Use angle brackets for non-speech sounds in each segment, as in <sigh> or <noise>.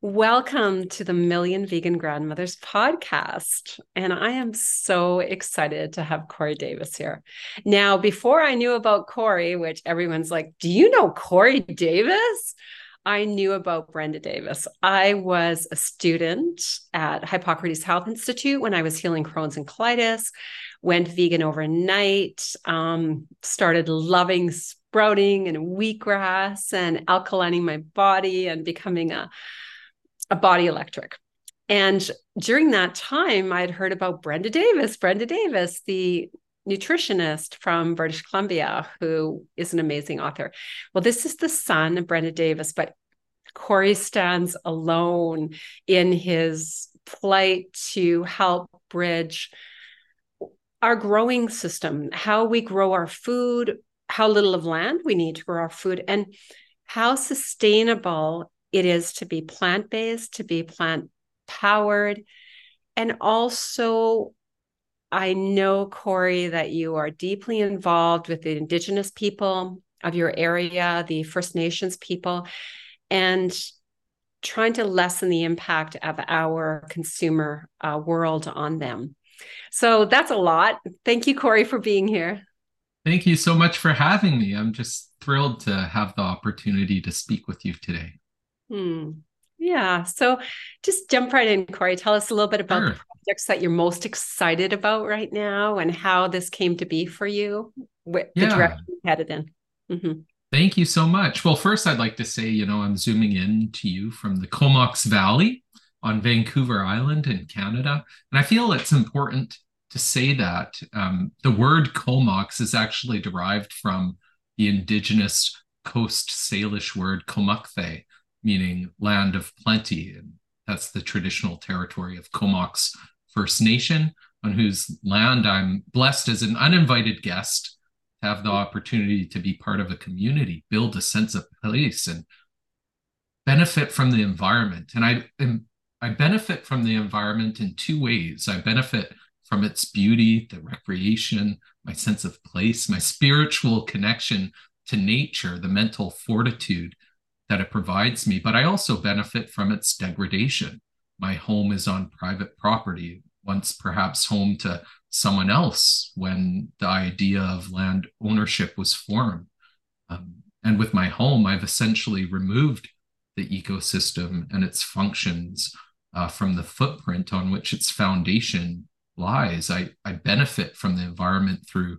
Welcome to the Million Vegan Grandmothers podcast. And I am so excited to have Cory Davis here. Now, before I knew about Cory, which everyone's like, Do you know Cory Davis? I knew about Brenda Davis. I was a student at Hippocrates Health Institute when I was healing Crohn's and colitis, went vegan overnight, um, started loving sprouting and wheatgrass and alkalining my body and becoming a a body electric. And during that time, I'd heard about Brenda Davis, Brenda Davis, the nutritionist from British Columbia, who is an amazing author. Well, this is the son of Brenda Davis, but Cory stands alone in his plight to help bridge our growing system, how we grow our food, how little of land we need to grow our food, and how sustainable it is to be plant based, to be plant powered. And also, I know, Cory, that you are deeply involved with the Indigenous people of your area, the First Nations people, and trying to lessen the impact of our consumer uh, world on them. So that's a lot. Thank you, Cory, for being here. Thank you so much for having me. I'm just thrilled to have the opportunity to speak with you today. Hmm. Yeah. So just jump right in, Cory. Tell us a little bit about sure. the projects that you're most excited about right now and how this came to be for you, the yeah. direction you headed in. Mm-hmm. Thank you so much. Well, first, I'd like to say, you know, I'm zooming in to you from the Comox Valley on Vancouver Island in Canada. And I feel it's important to say that um, the word Comox is actually derived from the indigenous Coast Salish word Comukthe, meaning land of plenty. And that's the traditional territory of Comox First Nation, on whose land I'm blessed as an uninvited guest to have the opportunity to be part of a community, build a sense of place, and benefit from the environment. And I I benefit from the environment in two ways. I benefit from its beauty, the recreation, my sense of place, my spiritual connection to nature, the mental fortitude that it provides me, but I also benefit from its degradation. My home is on private property, once perhaps home to someone else when the idea of land ownership was formed. Um, and with my home, I've essentially removed the ecosystem and its functions uh, from the footprint on which its foundation lies. I, I benefit from the environment through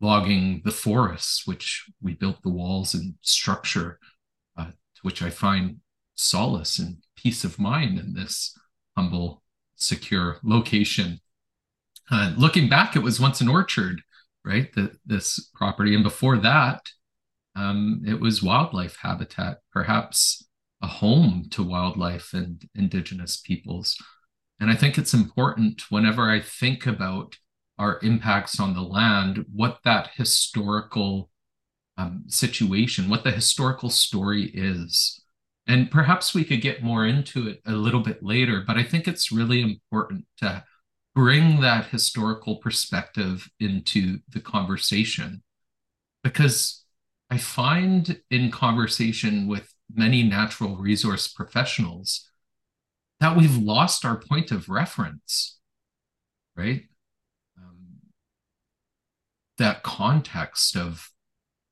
logging the forests, which we built the walls and structure to which I find solace and peace of mind in this humble, secure location. Uh, looking back, it was once an orchard, right? The, this property. And before that, um, it was wildlife habitat, perhaps a home to wildlife and indigenous peoples. And I think it's important whenever I think about our impacts on the land, what that historical um, situation, what the historical story is. And perhaps we could get more into it a little bit later, but I think it's really important to bring that historical perspective into the conversation because I find in conversation with many natural resource professionals that we've lost our point of reference, right? Um, that context of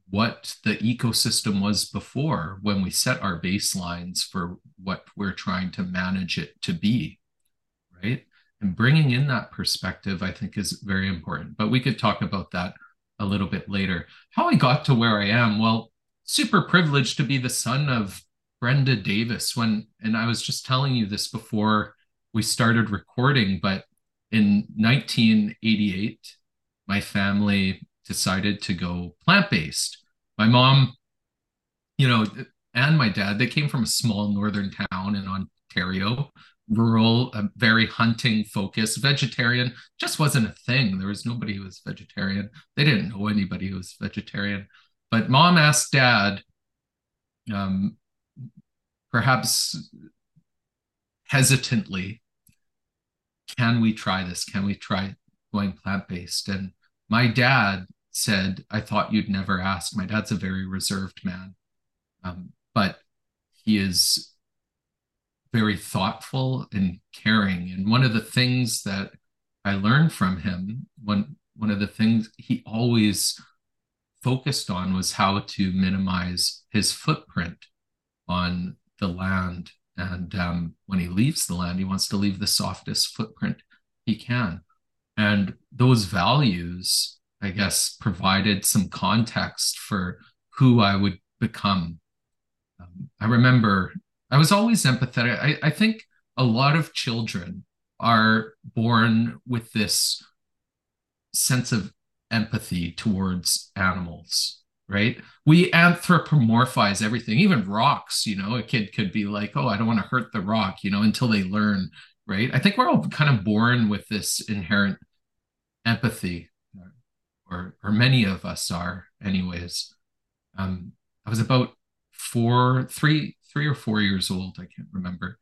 what the ecosystem was before when we set our baselines for what we're trying to manage it to be, right? And bringing in that perspective, I think, is very important. But we could talk about that a little bit later. How I got to where I am, well, super privileged to be the son of Brenda Davis. When, and I was just telling you this before we started recording, but in 1988, my family decided to go plant based. My mom, you know, and my dad, they came from a small northern town in Ontario, rural, very hunting focused. Vegetarian just wasn't a thing. There was nobody who was vegetarian. They didn't know anybody who was vegetarian. But mom asked dad, um, perhaps hesitantly, can we try this? Can we try going plant based? And my dad said, I thought you'd never ask. My dad's a very reserved man. Um, but he is very thoughtful and caring. And one of the things that I learned from him, one one of the things he always focused on was how to minimize his footprint on the land. And um, when he leaves the land, he wants to leave the softest footprint he can. And those values, I guess, provided some context for who I would become. Um, I remember I was always empathetic. I, I think a lot of children are born with this sense of empathy towards animals right? We anthropomorphize everything. Even rocks you know a kid could be like oh i don't want to hurt the rock you know until they learn right? I think we're all kind of born with this inherent empathy or or many of us are anyways. Um i was about four three three or four years old i can't remember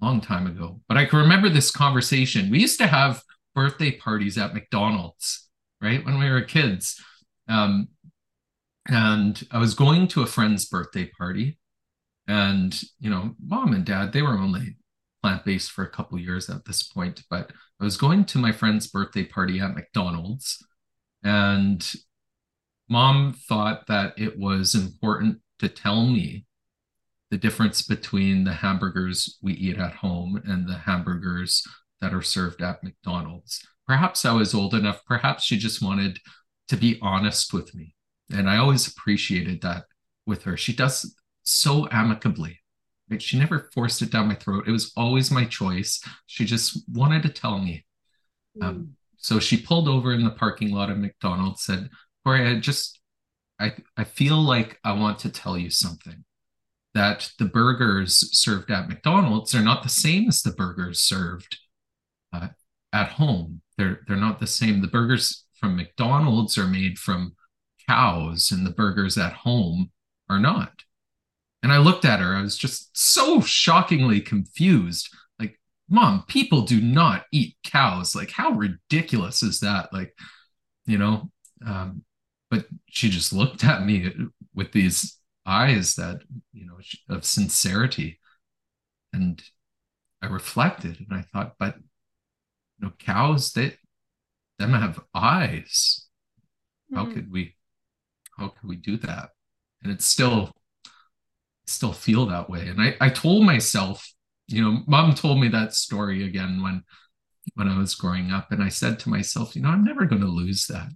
long time ago. But i can remember this conversation. We used to have birthday parties at mcdonald's right when we were kids. Um and i was going to a friend's birthday party and you know mom and dad they were only plant-based for a couple years at this point but i was going to my friend's birthday party at mcdonald's and mom thought that it was important to tell me the difference between the hamburgers we eat at home and the hamburgers that are served at McDonald's. Perhaps I was old enough, perhaps she just wanted to be honest with me. And I always appreciated that with her. She does so amicably. Right? She never forced it down my throat. It was always my choice. She just wanted to tell me. Mm. Um, so she pulled over in the parking lot of McDonald's, said, Cory, I just I I feel like I want to tell you something. That the burgers served at McDonald's are not the same as the burgers served uh, at home. They're they're not the same. The burgers from McDonald's are made from cows, and the burgers at home are not. And I looked at her. I was just so shockingly confused. Like, mom, people do not eat cows. Like, how ridiculous is that? Like, you know. Um, but she just looked at me with these eyes that you know of sincerity and i reflected and i thought but you know cows they them have eyes how mm-hmm. could we how could we do that? And it's still still feel that way. And i i told myself you know mom told me that story again when when i was growing up. And i said to myself you know i'm never going to lose that.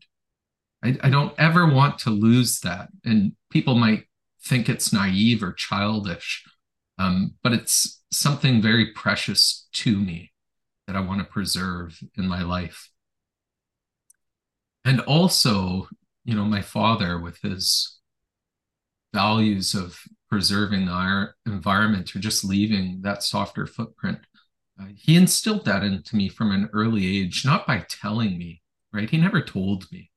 I, I don't ever want to lose that. And people might think it's naive or childish um, but it's something very precious to me that I want to preserve in my life. And also, you know, my father with his values of preserving our environment or just leaving that softer footprint. Uh, he instilled that into me from an early age, not by telling me, right? He never told me.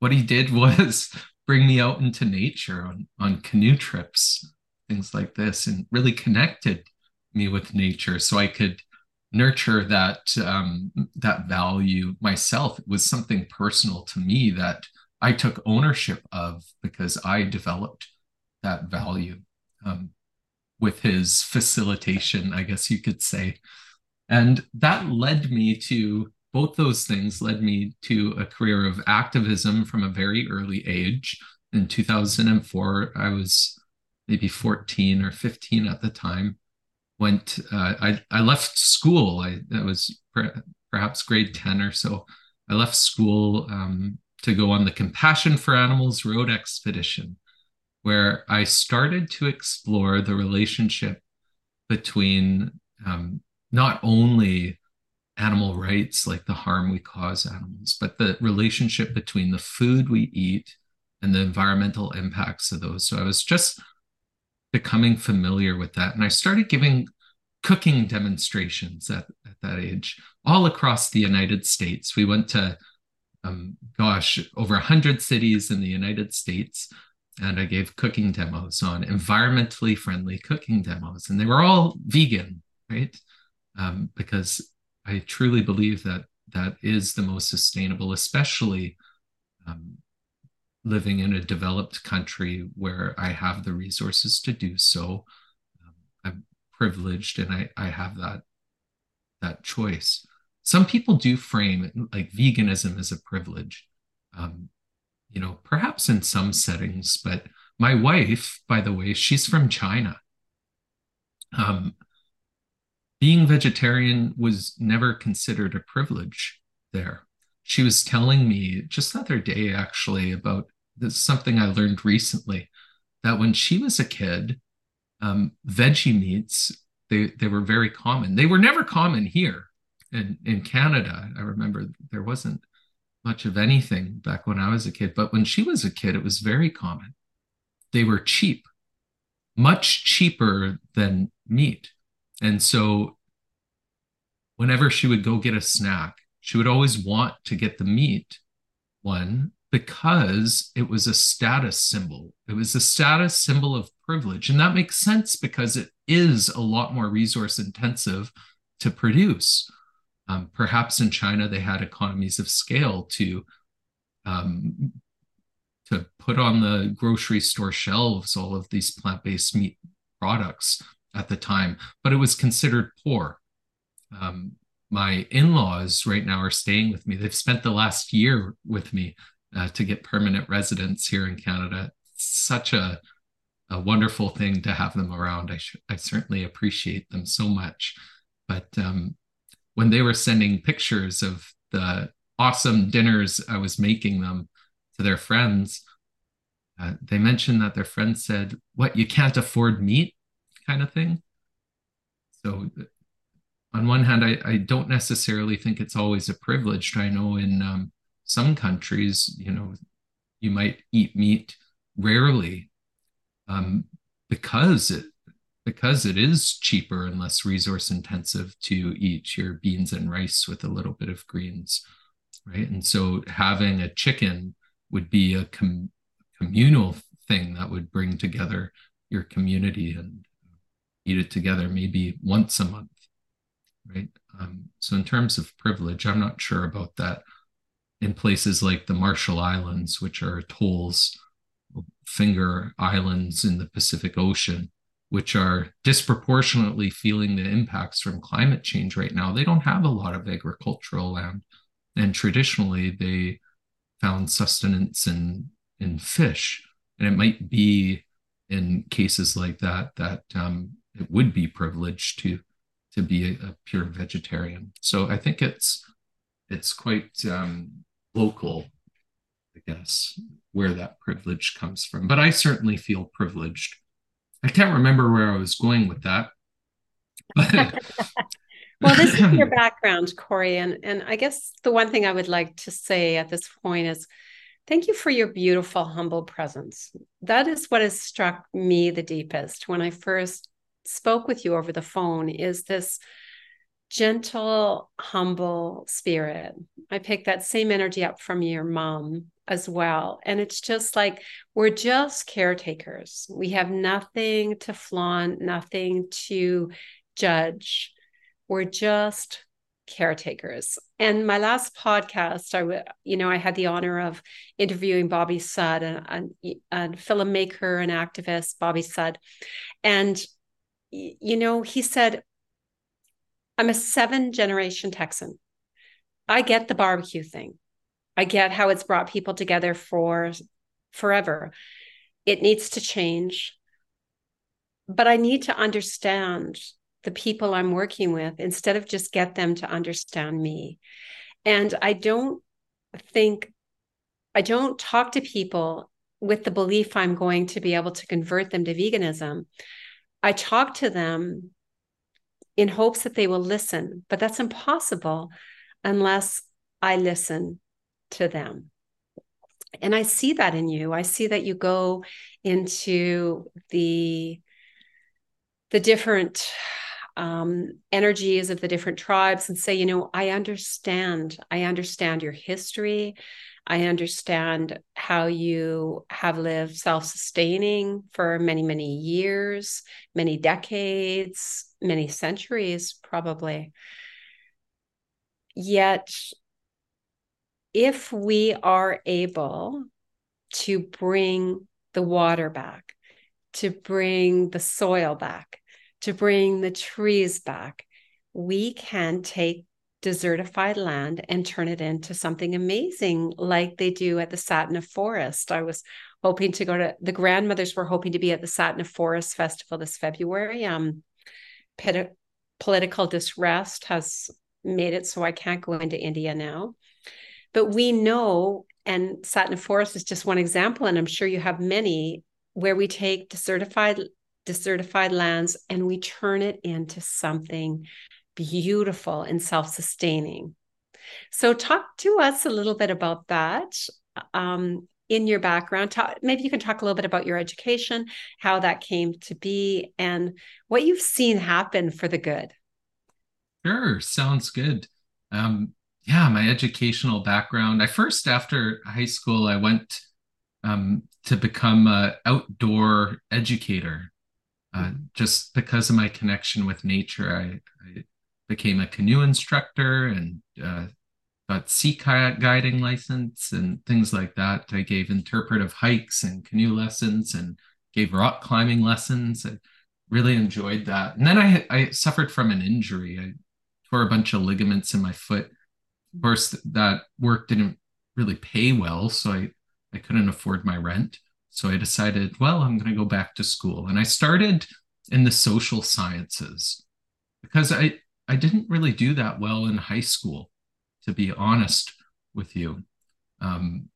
What he did <laughs> was bring me out into nature on, on canoe trips, things like this, and really connected me with nature so I could nurture that um, that value myself. It was something personal to me that I took ownership of because I developed that value um, with his facilitation, I guess you could say. And that led me to both those things led me to a career of activism from a very early age. In 2004, I was maybe 14 or 15 at the time went uh, I, I left school i that was per, perhaps grade 10 or so i left school um, to go on the compassion for animals road expedition where i started to explore the relationship between um, not only animal rights like the harm we cause animals but the relationship between the food we eat and the environmental impacts of those so i was just becoming familiar with that. And I started giving cooking demonstrations at, at that age all across the United States. We went to, um, gosh, over 100 cities in the United States. And I gave cooking demos on environmentally friendly cooking demos. And they were all vegan, right? Um, because I truly believe that that is the most sustainable, especially um, living in a developed country where I have the resources to do so. Um, I'm privileged and I, I have that that choice. Some people do frame like veganism as a privilege. Um, you know, perhaps in some settings, but my wife, by the way, she's from China. Um, being vegetarian was never considered a privilege there. She was telling me just the other day, actually, about this something I learned recently that when she was a kid, um, veggie meats they they were very common. They were never common here in in Canada. I remember there wasn't much of anything back when I was a kid, but when she was a kid, it was very common. They were cheap, much cheaper than meat. And so whenever she would go get a snack, she would always want to get the meat one because it was a status symbol. It was a status symbol of privilege. And that makes sense because it is a lot more resource intensive to produce. Um, perhaps in China, they had economies of scale to um, to put on the grocery store shelves all of these plant-based meat products at the time, but it was considered poor. Um, my in-laws right now are staying with me. They've spent the last year with me uh, to get permanent residence here in Canada. Such a a wonderful thing to have them around. I sh- I certainly appreciate them so much. But um, when they were sending pictures of the awesome dinners I was making them to their friends, uh, they mentioned that their friends said, "What you can't afford meat," kind of thing. So, on one hand, I, I don't necessarily think it's always a privilege. I know in um, some countries, you know, you might eat meat rarely um, because it because it is cheaper and less resource intensive to eat your beans and rice with a little bit of greens, right? And so having a chicken would be a com- communal thing that would bring together your community and eat it together maybe once a month, right? Um, so in terms of privilege, I'm not sure about that in places like the Marshall Islands, which are atolls, finger islands in the Pacific Ocean, which are disproportionately feeling the impacts from climate change right now. They don't have a lot of agricultural land. And traditionally, they found sustenance in, in fish. And it might be in cases like that that um, it would be privileged to to be a, a, pure vegetarian. So I think it's it's quite um, local, I guess, where that privilege comes from. But I certainly feel privileged. I can't remember where I was going with that. <laughs> well, this is your <laughs> background, Cory. And, and I guess the one thing I would like to say at this point is thank you for your beautiful, humble presence. That is what has struck me the deepest when I first spoke with you over the phone is this gentle, humble spirit. I picked that same energy up from your mom as well. And it's just like we're just caretakers. We have nothing to flaunt, nothing to judge. We're just caretakers. And my last podcast, I would, you know, I had the honor of interviewing Bobby Sudd, a, a, a filmmaker and activist, Bobby Sudd. And, you know, he said, I'm a seven generation Texan. I get the barbecue thing. I get how it's brought people together for forever. It needs to change. But I need to understand the people I'm working with instead of just get them to understand me. And I don't think, I don't talk to people with the belief I'm going to be able to convert them to veganism. I talk to them in hopes that they will listen. But that's impossible unless I listen to them. And I see that in you. I see that you go into the the different um, energies of the different tribes and say, you know, I understand. I understand your history. I understand how you have lived self sustaining for many, many years, many decades, many centuries, probably. Yet, if we are able to bring the water back, to bring the soil back, to bring the trees back, we can take desertified land and turn it into something amazing like they do at the Sadhana Forest. I was hoping to go to the grandmothers were hoping to be at the Sadhana Forest Festival this February. Um, political distress has made it so I can't go into India now. But we know, and Sadhana Forest is just one example, and I'm sure you have many where we take desertified desertified lands and we turn it into something beautiful and self-sustaining. So talk to us a little bit about that. Um, in your background. Talk, maybe you can talk a little bit about your education how that came to be and what you've seen happen for the good. Sure sounds good. Um, yeah my educational background i first after high school i went um, to become an outdoor educator. Uh, mm-hmm. just because of my connection with nature I, I became a canoe instructor and uh, got sea kayak guiding license and things like that. I gave interpretive hikes and canoe lessons and gave rock climbing lessons. I really enjoyed that. And then I I suffered from an injury. I tore a bunch of ligaments in my foot. Of course, that work didn't really pay well, so I I couldn't afford my rent. So I decided, well, I'm going to go back to school. And I started in the social sciences because I I didn't really do that well in high school to be honest with you. Um,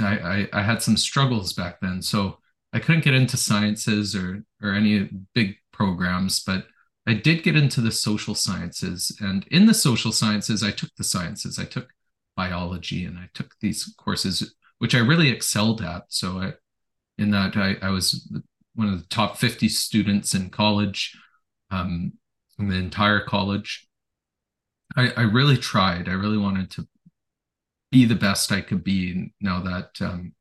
I, I, I had some struggles back then, so I couldn't get into sciences or or any big programs, but I did get into the social sciences. And in the social sciences, I took the sciences. I took biology and I took these courses, which I really excelled at. So I, in that, I, I was one of the top 50 students in college, um, in the entire college. I, I really tried. I really wanted to be the best I could be now that um,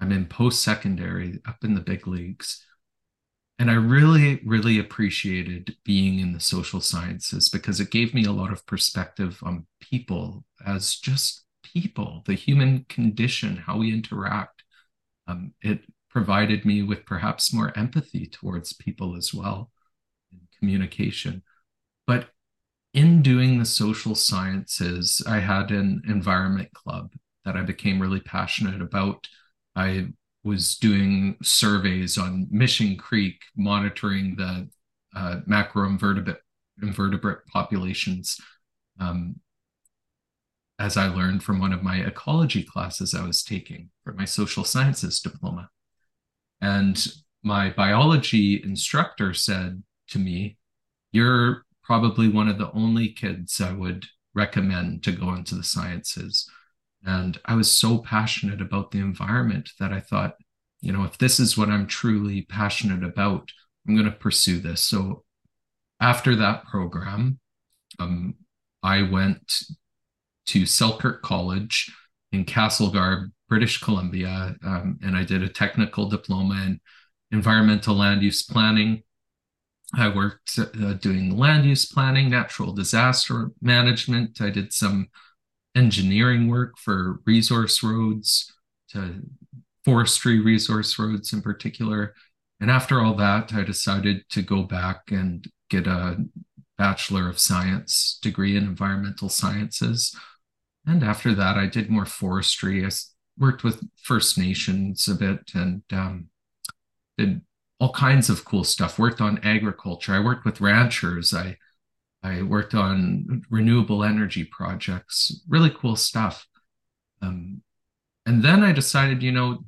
I'm in post secondary up in the big leagues. And I really, really appreciated being in the social sciences because it gave me a lot of perspective on people as just people, the human condition, how we interact. Um, it provided me with perhaps more empathy towards people as well in communication. But in doing the social sciences, I had an environment club that I became really passionate about. I was doing surveys on Mission Creek, monitoring the uh, macroinvertebrate invertebrate populations. Um, as I learned from one of my ecology classes I was taking for my social sciences diploma. And my biology instructor said to me, You're probably one of the only kids I would recommend to go into the sciences. And I was so passionate about the environment that I thought, you know, if this is what I'm truly passionate about, I'm going to pursue this. So after that program, um, I went to Selkirk College in Castlegar, British Columbia, um, and I did a technical diploma in environmental land use planning I worked uh, doing land use planning, natural disaster management. I did some engineering work for resource roads, to forestry resource roads in particular. And after all that, I decided to go back and get a Bachelor of Science degree in environmental sciences. And after that, I did more forestry. I worked with First Nations a bit and um, did all kinds of cool stuff. Worked on agriculture. I worked with ranchers. I I worked on renewable energy projects. Really cool stuff. Um, and then I decided, you know,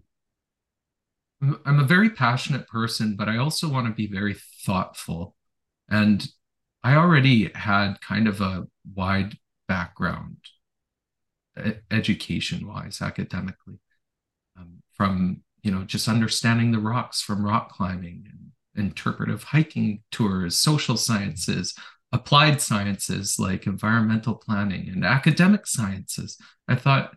I'm a very passionate person, but I also want to be very thoughtful. And I already had kind of a wide background, education wise, academically, um, from you know, just understanding the rocks from rock climbing and interpretive hiking tours, social sciences, applied sciences like environmental planning and academic sciences. I thought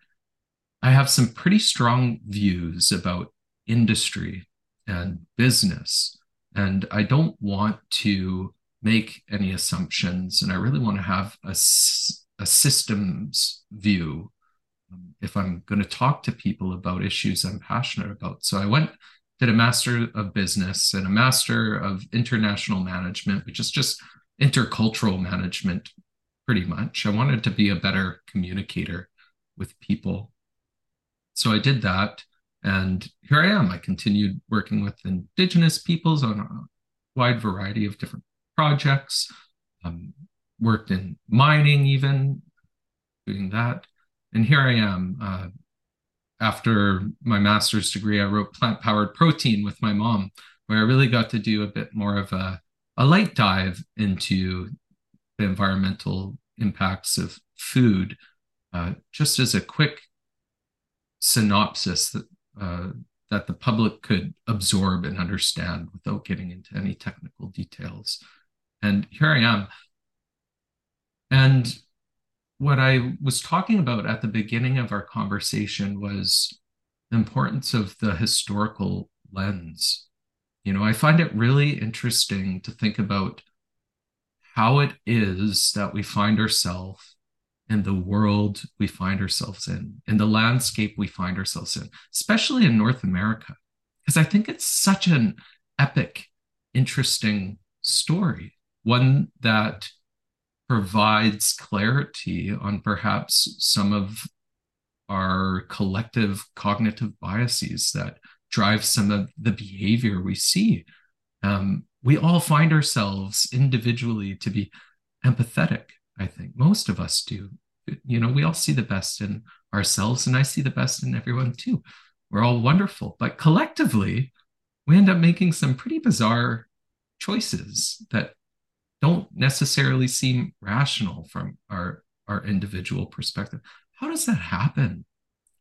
I have some pretty strong views about industry and business. And I don't want to make any assumptions. And I really want to have a, a systems view if I'm going to talk to people about issues I'm passionate about. So I went, did a master of business and a master of international management, which is just intercultural management, pretty much. I wanted to be a better communicator with people. So I did that. And here I am. I continued working with Indigenous peoples on a wide variety of different projects, um, worked in mining, even doing that. And here I am. Uh, after my master's degree, I wrote Plant Powered Protein with my mom, where I really got to do a bit more of a, a light dive into the environmental impacts of food. Uh, just as a quick synopsis that uh, that the public could absorb and understand without getting into any technical details. And here I am. And what I was talking about at the beginning of our conversation was the importance of the historical lens. You know, I find it really interesting to think about how it is that we find ourselves in the world we find ourselves in, in the landscape we find ourselves in, especially in North America. Because I think it's such an epic, interesting story, one that provides clarity on perhaps some of our collective cognitive biases that drive some of the behavior we see. Um, we all find ourselves individually to be empathetic I think most of us do. You know, we all see the best in ourselves, and I see the best in everyone too. We're all wonderful, but collectively, we end up making some pretty bizarre choices that don't necessarily seem rational from our our individual perspective. How does that happen?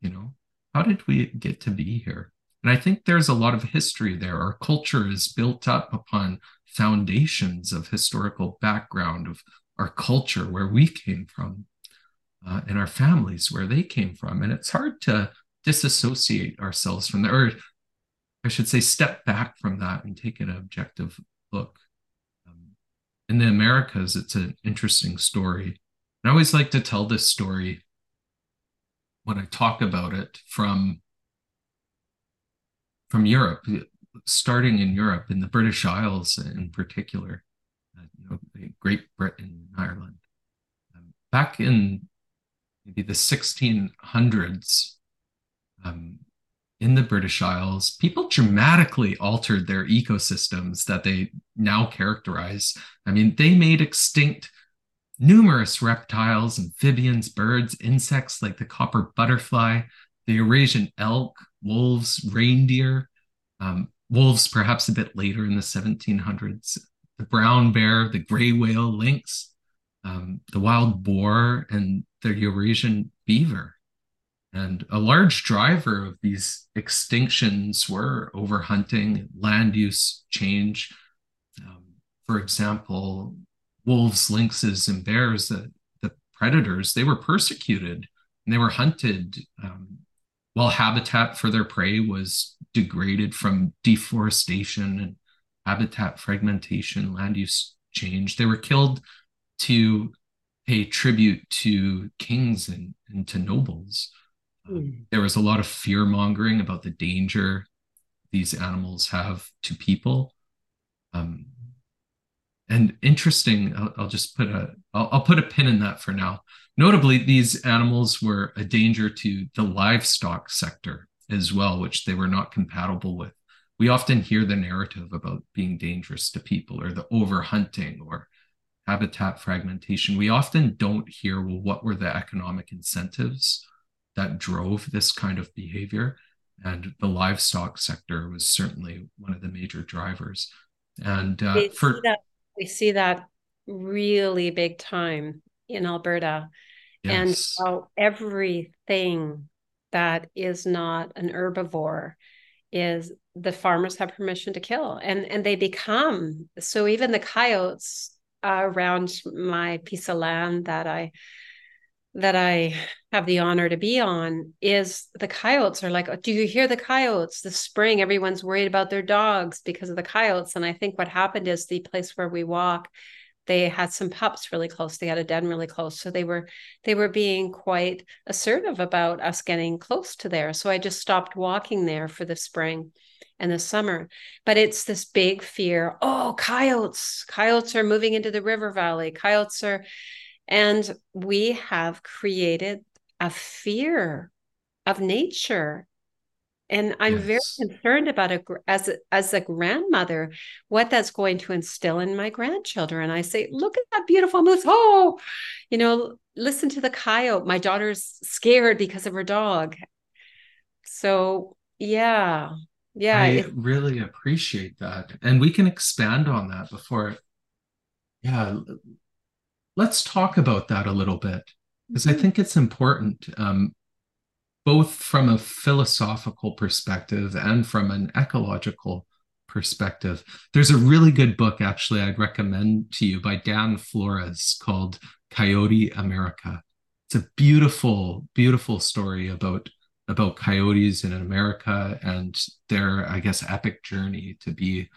You know, how did we get to be here? And I think there's a lot of history there. Our culture is built up upon foundations of historical background, of our culture, where we came from, uh, and our families, where they came from. And it's hard to disassociate ourselves from there, or I should say, step back from that and take an objective look. In the Americas, it's an interesting story. And I always like to tell this story when I talk about it from from Europe, starting in Europe, in the British Isles in particular you know, Great Britain and Ireland. Um, back in maybe the 1600s, um, in the British Isles, people dramatically altered their ecosystems that they now characterize. I mean, they made extinct numerous reptiles, amphibians, birds, insects like the copper butterfly, the Eurasian elk, wolves, reindeer, um, wolves perhaps a bit later in the 1700s, the brown bear, the gray whale lynx, um, the wild boar, and the Eurasian beaver. And a large driver of these extinctions were overhunting, land use change. Um, for example, wolves, lynxes, and bears, the, the predators, they were persecuted and they were hunted um, while habitat for their prey was degraded from deforestation and habitat fragmentation, land use change. They were killed to pay tribute to kings and, and to nobles. Mm. there was a lot of fear mongering about the danger these animals have to people. Um, and interesting, I'll, I'll just put a I'll, I'll put a pin in that for now. Notably, these animals were a danger to the livestock sector as well, which they were not compatible with we often hear the narrative about being dangerous to people or the over hunting or habitat fragmentation. We often don't hear, well, what were the economic incentives that drove this kind of behavior? And the livestock sector was certainly one of the major drivers. And uh, we for see that, we see that really big time in Alberta. Yes. And how everything that is not an herbivore is the farmers have permission to kill and and they become so even the coyotes uh, around my piece of land that i that i have the honor to be on is the coyotes are like do you hear the coyotes? The spring everyone's worried about their dogs because of the coyotes. And i think what happened is the place where we walk they had some pups really close. They had a den really close. So they were they were being quite assertive about us getting close to there. So i just stopped walking there for the spring and the summer. But it's this big fear oh coyotes coyotes are moving into the river valley. Coyotes are and we have created a fear of nature. And i'm yes. very concerned about it as a, as a grandmother what that's going to instill in my grandchildren. I say look at that beautiful moose. Oh you know listen to the coyote. My daughter's scared because of her dog. So yeah yeah i really appreciate that. And we can expand on that before. Yeah let's talk about that a little bit because mm-hmm. i think it's important um, both from a philosophical perspective and from an ecological perspective. There's a really good book, actually, I'd recommend to you by Dan Flores called Coyote America. It's a beautiful, beautiful story about about coyotes in America and their, I guess, epic journey to be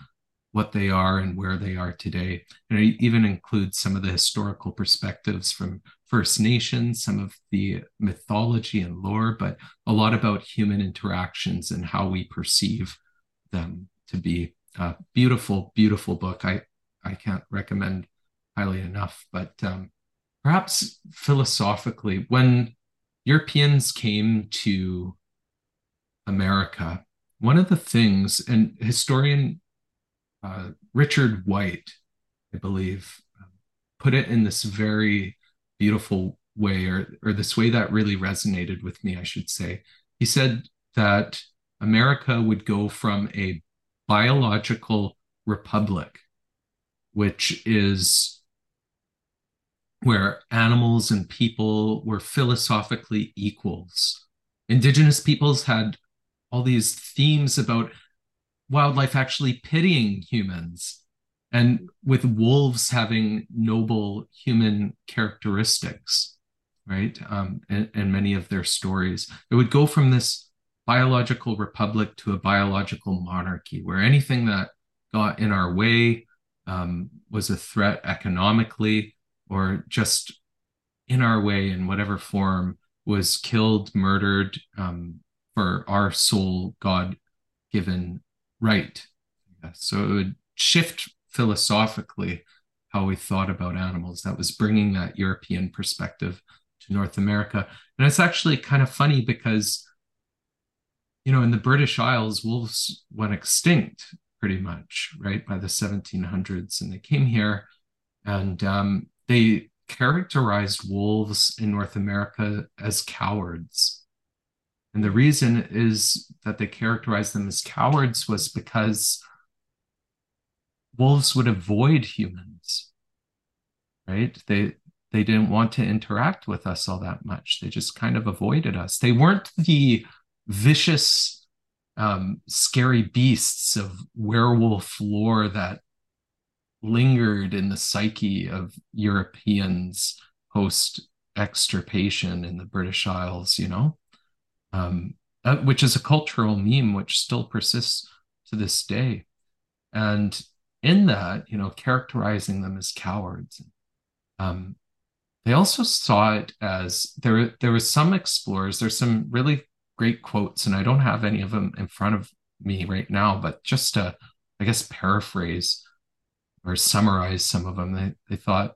what they are and where they are today. And it even includes some of the historical perspectives from First Nations, some of the mythology and lore, but a lot about human interactions and how we perceive them to be. A beautiful, beautiful book. I, I can't recommend highly enough, but um, perhaps philosophically, when Europeans came to America, one of the things, and historian uh, Richard White, I believe, put it in this very beautiful way, or, or this way that really resonated with me, I should say. He said that America would go from a biological republic, which is where animals and people were philosophically equals. Indigenous peoples had all these themes about wildlife actually pitying humans and with wolves having noble human characteristics right? Um, and, and many of their stories. It would go from this biological republic to a biological monarchy where anything that got in our way um, was a threat economically or just in our way in whatever form was killed murdered um, for our sole god given right so it would shift philosophically how we thought about animals. That was bringing that European perspective to North America. And it's actually kind of funny because, you know, in the British Isles, wolves went extinct pretty much, right, by the 1700s. And they came here and um, they characterized wolves in North America as cowards. And the reason is that they characterized them as cowards was because wolves would avoid humans right? They they didn't want to interact with us all that much. They just kind of avoided us. They weren't the vicious um, scary beasts of werewolf lore that lingered in the psyche of europeans post extirpation in the british isles you know um, uh, which is a cultural meme which still persists to this day and in that, you know, characterizing them as cowards. Um, they also saw it as there. There was some explorers. There's some really great quotes, and I don't have any of them in front of me right now. But just to, I guess, paraphrase or summarize some of them, they they thought,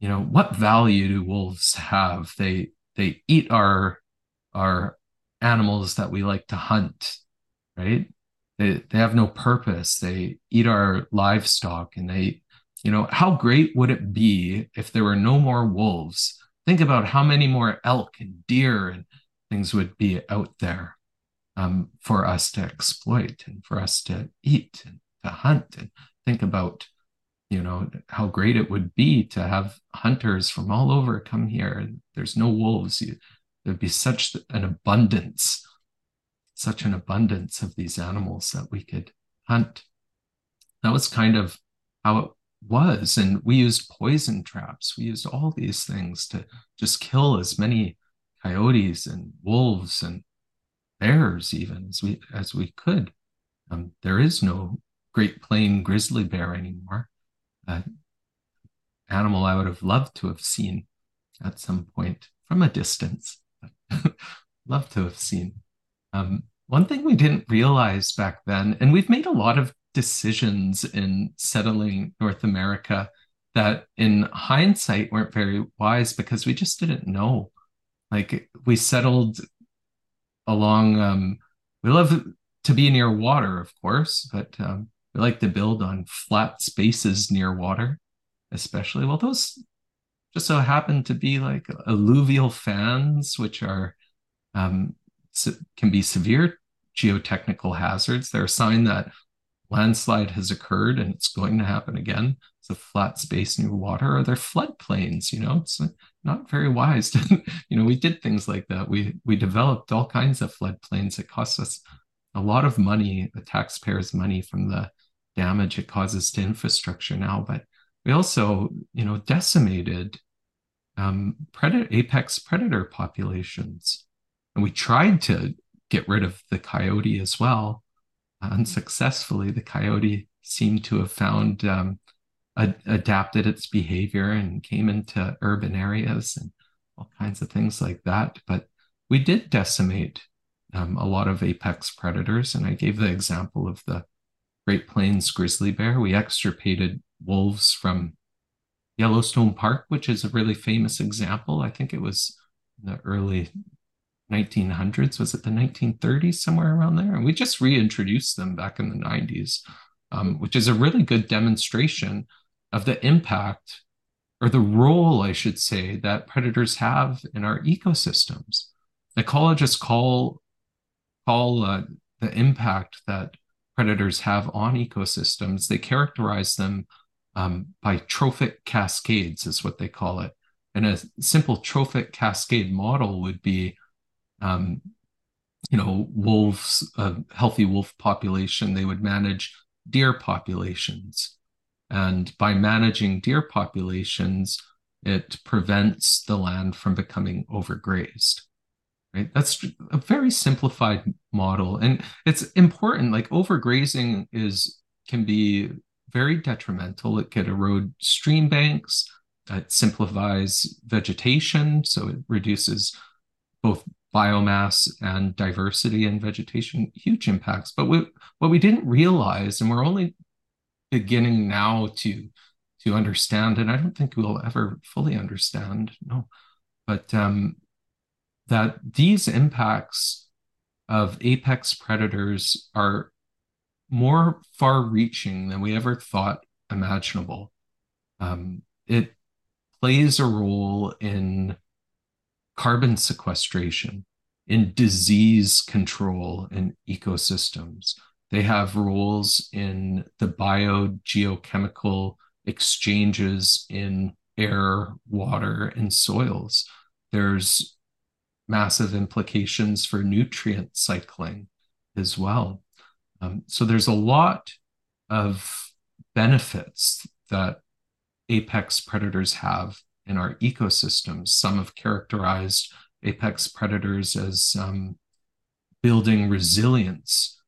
you know, what value do wolves have? They they eat our our animals that we like to hunt, right? They, they have no purpose. They eat our livestock and they, you know, how great would it be if there were no more wolves? Think about how many more elk and deer and things would be out there um, for us to exploit and for us to eat and to hunt. And think about, you know, how great it would be to have hunters from all over come here. And there's no wolves. You, there'd be such an abundance such an abundance of these animals that we could hunt. That was kind of how it was. And we used poison traps. We used all these things to just kill as many coyotes and wolves and bears even as we as we could. Um, there is no Great Plain grizzly bear anymore. Uh, animal I would have loved to have seen at some point from a distance. <laughs> Love to have seen. Um, one thing we didn't realize back then, and we've made a lot of decisions in settling North America that in hindsight weren't very wise because we just didn't know. Like we settled along, um, we love to be near water, of course, but um, we like to build on flat spaces near water, especially. Well, those just so happen to be like alluvial fans, which are um, can be severe geotechnical hazards. They're a sign that landslide has occurred and it's going to happen again. It's a flat space near water, or they're floodplains. You know, it's not very wise. To, <laughs> you know, we did things like that. We we developed all kinds of floodplains. It cost us a lot of money, the taxpayers' money from the damage it causes to infrastructure now. But we also, you know, decimated um, predator apex predator populations, and we tried to get rid of the coyote as well. Unsuccessfully, the coyote seemed to have found um, adapted its behavior and came into urban areas and all kinds of things like that. But we did decimate um, a lot of apex predators, and I gave the example of the Great Plains grizzly bear. We extirpated wolves from Yellowstone Park, which is a really famous example. I think it was in the early 1900s. Was it the 1930s, somewhere around there? And we just reintroduced them back in the 90s, um, which is a really good demonstration of the impact or the role, I should say, that predators have in our ecosystems. Ecologists call call uh, the impact that predators have on ecosystems. They characterize them um, by trophic cascades, is what they call it. And a simple trophic cascade model would be, um, you know, wolves, a healthy wolf population, they would manage deer populations. And by managing deer populations, it prevents the land from becoming overgrazed. Right? That's a very simplified model. And it's important, like overgrazing is can be very detrimental. It could erode stream banks. It simplifies vegetation, so it reduces both biomass and diversity in vegetation, huge impacts. But we, what we didn't realize, and we're only beginning now to to understand, and I don't think we'll ever fully understand, no, but um, that these impacts of apex predators are more far reaching than we ever thought imaginable. Um, it plays a role in carbon sequestration, in disease control in ecosystems. They have roles in the biogeochemical exchanges in air, water, and soils. There's massive implications for nutrient cycling as well. Um, so there's a lot of benefits that apex predators have in our ecosystems. Some have characterized apex predators as um, building resilience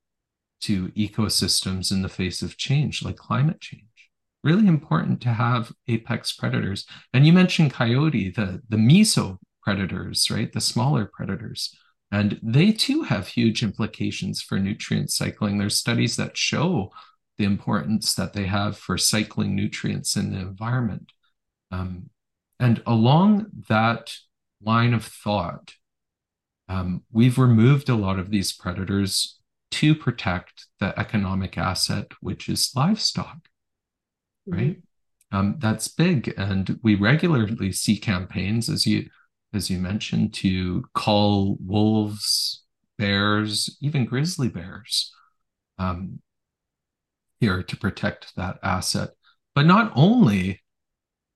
to ecosystems in the face of change, like climate change. Really important to have apex predators. And you mentioned coyote, the, the meso predators, right? The smaller predators. And they too have huge implications for nutrient cycling. There's studies that show the importance that they have for cycling nutrients in the environment. Um, and along that line of thought, um, we've removed a lot of these predators to protect the economic asset, which is livestock, right? Mm-hmm. Um, that's big. And we regularly see campaigns, as you as you mentioned, to call wolves, bears, even grizzly bears um, here to protect that asset. But not only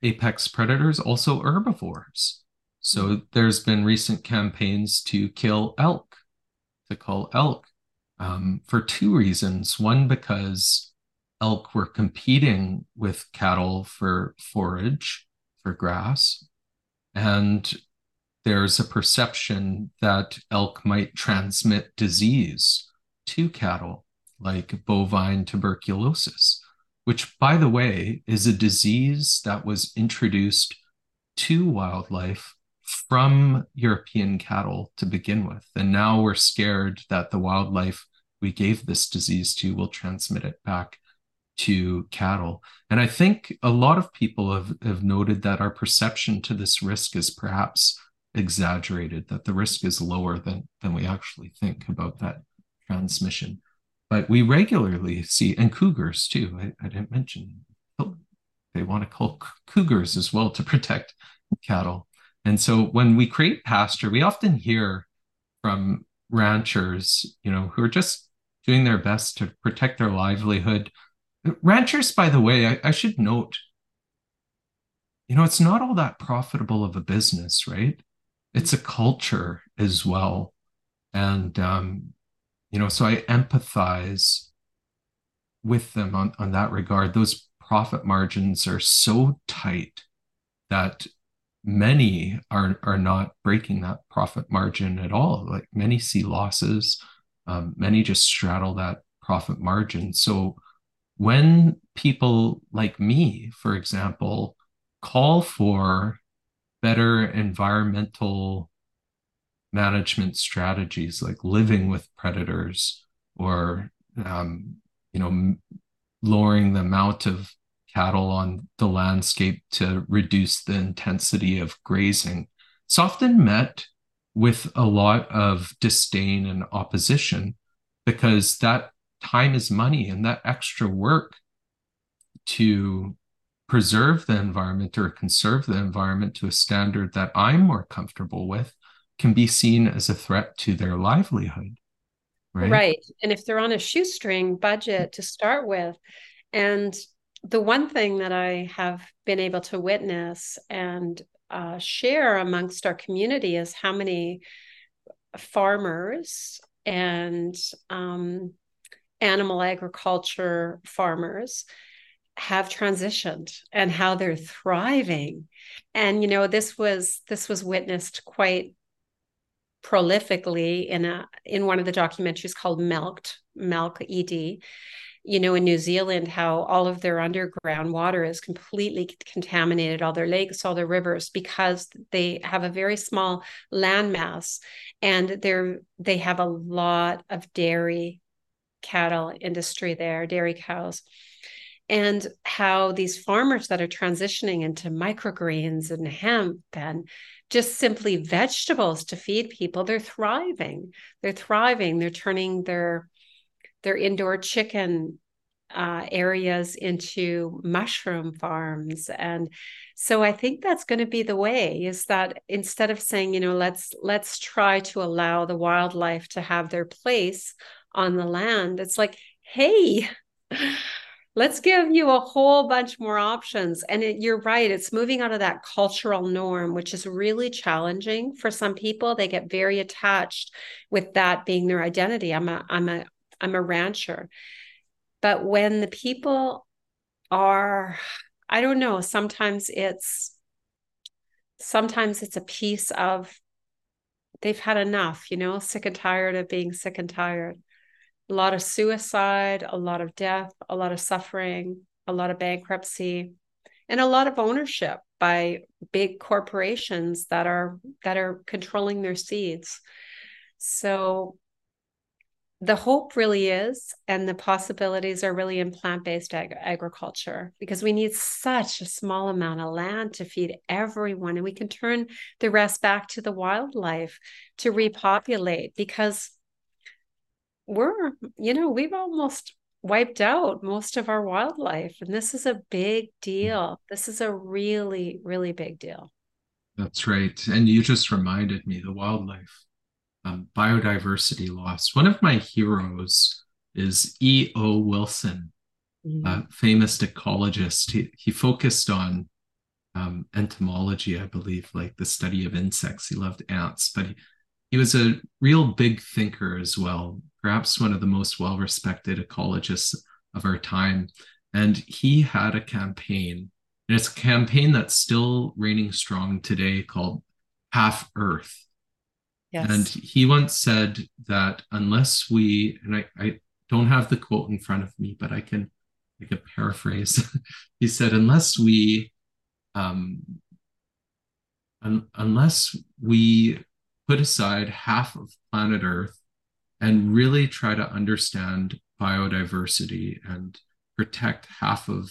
apex predators, also herbivores. So mm-hmm. there's been recent campaigns to kill elk, to call elk um, for two reasons. One, because elk were competing with cattle for forage, for grass. And there's a perception that elk might transmit disease to cattle, like bovine tuberculosis. which, by the way, is a disease that was introduced to wildlife from European cattle to begin with. And now we're scared that the wildlife we gave this disease to will transmit it back to cattle. And I think a lot of people have, have noted that our perception to this risk is perhaps exaggerated, that the risk is lower than, than we actually think about that transmission. But we regularly see, and cougars too, I, I didn't mention, they want to call cougars as well to <laughs> protect cattle. And so when we create pasture, we often hear from ranchers, you know, who are just doing their best to protect their livelihood. Ranchers, by the way, I, I should note, you know, it's not all that profitable of a business, right? It's a culture as well. And, um, you know, so I empathize with them on, on that regard. Those profit margins are so tight that many are are not breaking that profit margin at all. Like many see losses, um, many just straddle that profit margin. So when people like me, for example, call for better environmental management strategies like living with predators or um, you know lowering the amount of cattle on the landscape to reduce the intensity of grazing. It's often met with a lot of disdain and opposition because that time is money and that extra work to preserve the environment or conserve the environment to a standard that I'm more comfortable with can be seen as a threat to their livelihood. Right. Right. And if they're on a shoestring budget to start with, and the one thing that I have been able to witness and uh, share amongst our community is how many farmers and um, animal agriculture farmers have transitioned and how they're thriving and you know this was this was witnessed quite prolifically in a in one of the documentaries called milked milk ed you know, in New Zealand, how all of their underground water is completely contaminated, all their lakes, all their rivers, because they have a very small landmass and they're they have a lot of dairy cattle industry there, dairy cows. And how these farmers that are transitioning into microgreens and hemp and just simply vegetables to feed people, they're thriving. They're thriving. They're turning their their indoor chicken uh, areas into mushroom farms and so i think that's going to be the way is that instead of saying you know let's let's try to allow the wildlife to have their place on the land it's like hey let's give you a whole bunch more options and it, you're right it's moving out of that cultural norm which is really challenging for some people they get very attached with that being their identity i'm a i'm a I'm a rancher. But when the people are, I don't know, sometimes it's sometimes it's a piece of they've had enough, you know, sick and tired of being sick and tired. A lot of suicide, a lot of death, a lot of suffering, a lot of bankruptcy, and a lot of ownership by big corporations that are that are controlling their seeds. So the hope really is, and the possibilities are really in plant based ag- agriculture because we need such a small amount of land to feed everyone. And we can turn the rest back to the wildlife to repopulate because we're, you know, we've almost wiped out most of our wildlife. And this is a big deal. This is a really, really big deal. That's right. And you just reminded me the wildlife um, biodiversity loss. One of my heroes is E.O. Wilson, mm-hmm. a famous ecologist. He, he focused on um, entomology, I believe, like the study of insects. He loved ants, but he, he was a real big thinker as well, perhaps one of the most well respected ecologists of our time. And he had a campaign, and it's a campaign that's still reigning strong today called Half Earth. Yes. And he once said that unless we, and I, I don't have the quote in front of me, but I can like a paraphrase. <laughs> he said, unless we um, un- unless we put aside half of planet Earth and really try to understand biodiversity and protect half of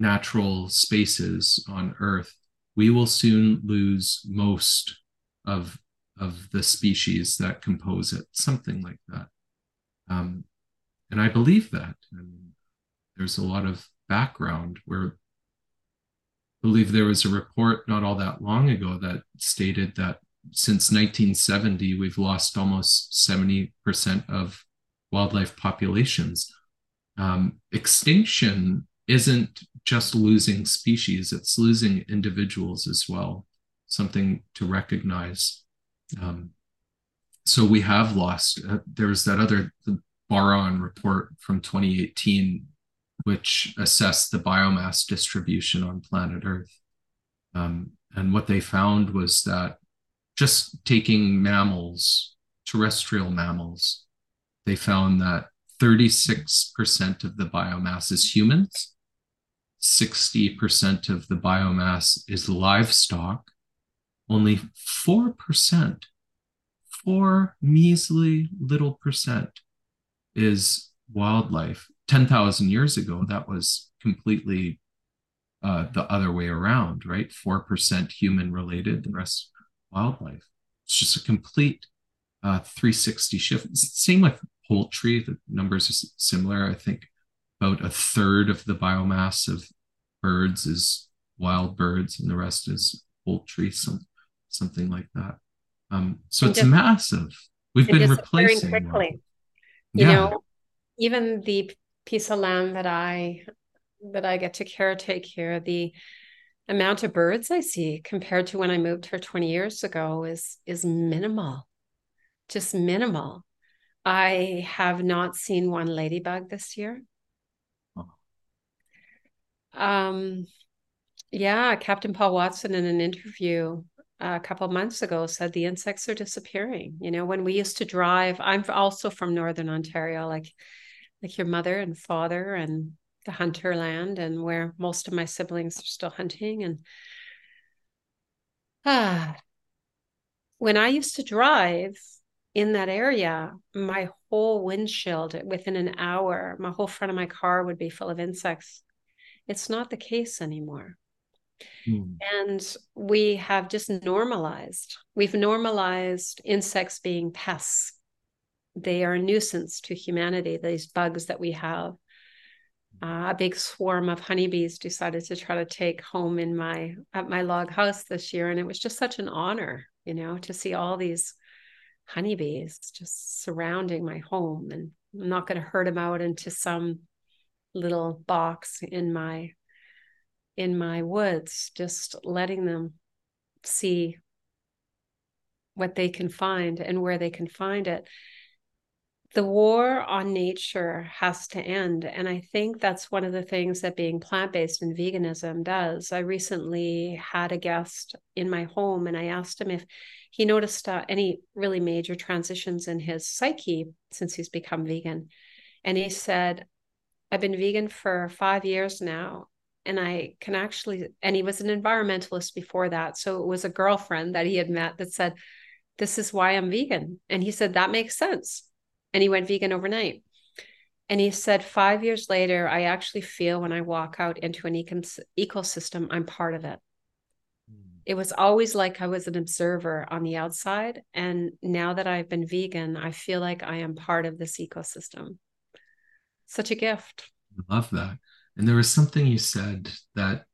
natural spaces on Earth, we will soon lose most of of the species that compose it, something like that. Um, and I believe that. And there's a lot of background where I believe there was a report not all that long ago that stated that since 1970, we've lost almost 70% of wildlife populations. Um, extinction isn't just losing species, it's losing individuals as well, something to recognize. Um, so we have lost, uh, there was that other Bar-On report from 2018, which assessed the biomass distribution on planet Earth. Um, and what they found was that just taking mammals, terrestrial mammals, they found that 36% of the biomass is humans, 60% of the biomass is livestock, only 4%, four measly little percent is wildlife. 10,000 years ago, that was completely uh, the other way around, right? 4% human related, the rest wildlife. It's just a complete uh, 360 shift. Same with poultry, the numbers are similar. I think about a third of the biomass of birds is wild birds, and the rest is poultry, some, something like that. Um, so it's just, massive. We've been replacing quickly. You yeah. know, even the piece of land that I that I get to caretake here, the amount of birds I see compared to when I moved here 20 years ago is is minimal. Just minimal. I have not seen one ladybug this year. Oh. Um yeah, Captain Paul Watson in an interview a couple months ago said the insects are disappearing. You know, when we used to drive, I'm also from Northern Ontario, like like your mother and father and the hunter land and where most of my siblings are still hunting and ah <sighs> when i used to drive in that area my whole windshield within an hour my whole front of my car would be full of insects. It's not the case anymore. Mm. and we have just normalized we've normalized insects being pests. They are a nuisance to humanity these bugs that we have uh, a big swarm of honeybees decided to try to take home in my at my log house this year and it was just such an honor you know to see all these honeybees just surrounding my home. And i'm not going to herd them out into some little box in my in my woods just letting them see what they can find and where they can find it the war on nature has to end. And I think that's one of the things that being plant based and veganism does. I recently had a guest in my home and I asked him if he noticed uh, any really major transitions in his psyche since he's become vegan. And he said, I've been vegan for five years now. And I can actually, and he was an environmentalist before that. So it was a girlfriend that he had met that said, This is why I'm vegan. And he said, That makes sense and he went vegan overnight. And he said, five years later, I actually feel when I walk out into an ecosystem, I'm part of it. Hmm. It was always like I was an observer on the outside. And now that I've been vegan, I feel like I am part of this ecosystem. Such a gift. I love that. And there was something you said that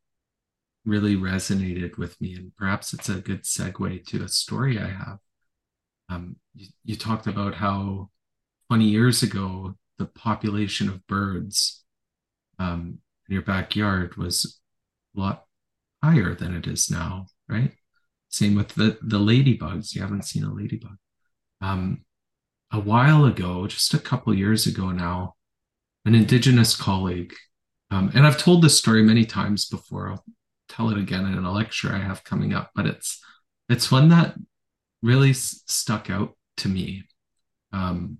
really resonated with me. And perhaps it's a good segue to a story I have. Um, you, you talked about how 20 years ago, the population of birds um, in your backyard was a lot higher than it is now, right? Same with the, the ladybugs. You haven't seen a ladybug. Um, a while ago, just a couple years ago now, an Indigenous colleague, um, and I've told this story many times before. I'll tell it again in a lecture I have coming up, but it's it's one that really s- stuck out to me. Um,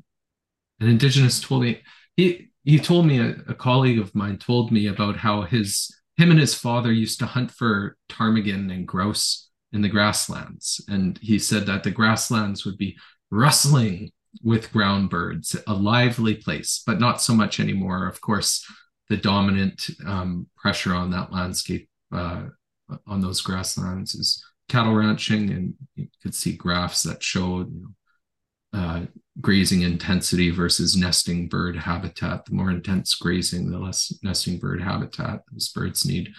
an indigenous told me he he told me a, a colleague of mine told me about how his him and his father used to hunt for ptarmigan and grouse in the grasslands. And he said that the grasslands would be rustling with ground birds, a lively place, but not so much anymore. Of course, the dominant um, pressure on that landscape, uh, on those grasslands, is cattle ranching. And you could see graphs that showed you know, uh, grazing intensity versus nesting bird habitat. The more intense grazing, the less nesting bird habitat. Those birds need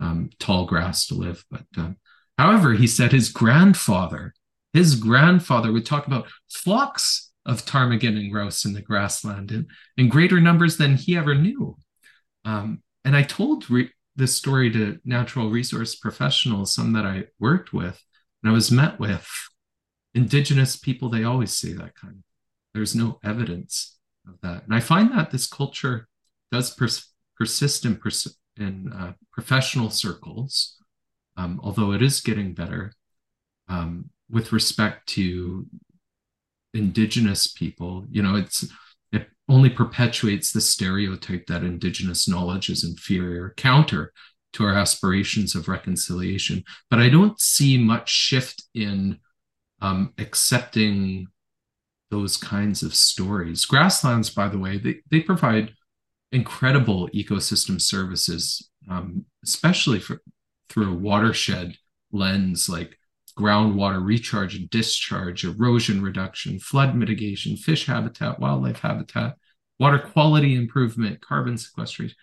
um, tall grass to live. But um, however, he said his grandfather, his grandfather would talk about flocks of ptarmigan and grouse in the grassland in, in greater numbers than he ever knew. Um, and I told re- this story to natural resource professionals, some that I worked with, and I was met with indigenous people. They always say that kind of there's no evidence of that. And I find that this culture does pers- persist in, pers- in uh, professional circles, um, although it is getting better um, with respect to indigenous people. You know, it's it only perpetuates the stereotype that indigenous knowledge is inferior, counter to our aspirations of reconciliation. But I don't see much shift in um, accepting those kinds of stories. Grasslands, by the way, they, they provide incredible ecosystem services, um, especially for, through a watershed lens like groundwater recharge and discharge, erosion reduction, flood mitigation, fish habitat, wildlife habitat, water quality improvement, carbon sequestration,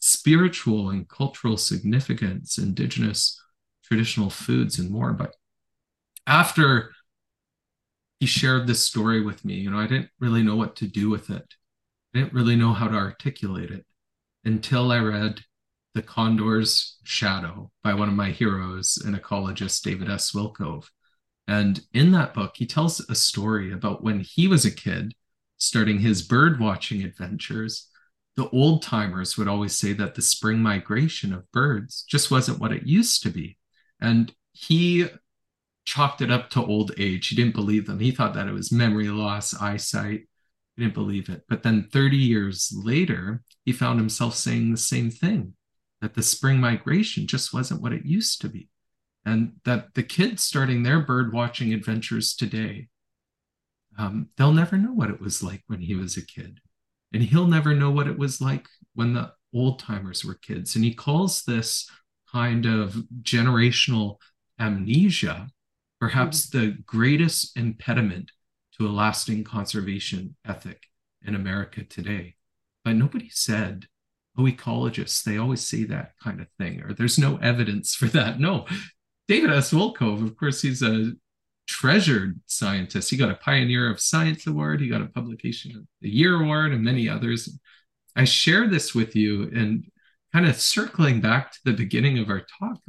spiritual and cultural significance, indigenous traditional foods, and more. But after he shared this story with me. You know, I didn't really know what to do with it. I didn't really know how to articulate it until I read The Condor's Shadow by one of my heroes, an ecologist, David S. Wilcove. And in that book, he tells a story about when he was a kid, starting his bird watching adventures. The old timers would always say that the spring migration of birds just wasn't what it used to be. And he chalked it up to old age. He didn't believe them. He thought that it was memory loss, eyesight. He didn't believe it. But then 30 years later, he found himself saying the same thing that the spring migration just wasn't what it used to be. And that the kids starting their bird watching adventures today, um, they'll never know what it was like when he was a kid. And he'll never know what it was like when the old timers were kids. And he calls this kind of generational amnesia perhaps mm-hmm. the greatest impediment to a lasting conservation ethic in America today. But nobody said, oh, ecologists, they always say that kind of thing, or there's no evidence for that. No. David S. Wilcove, of course, he's a treasured scientist. He got a Pioneer of Science Award, he got a Publication of the Year Award, and many others. I share this with you and kind of circling back to the beginning of our talk,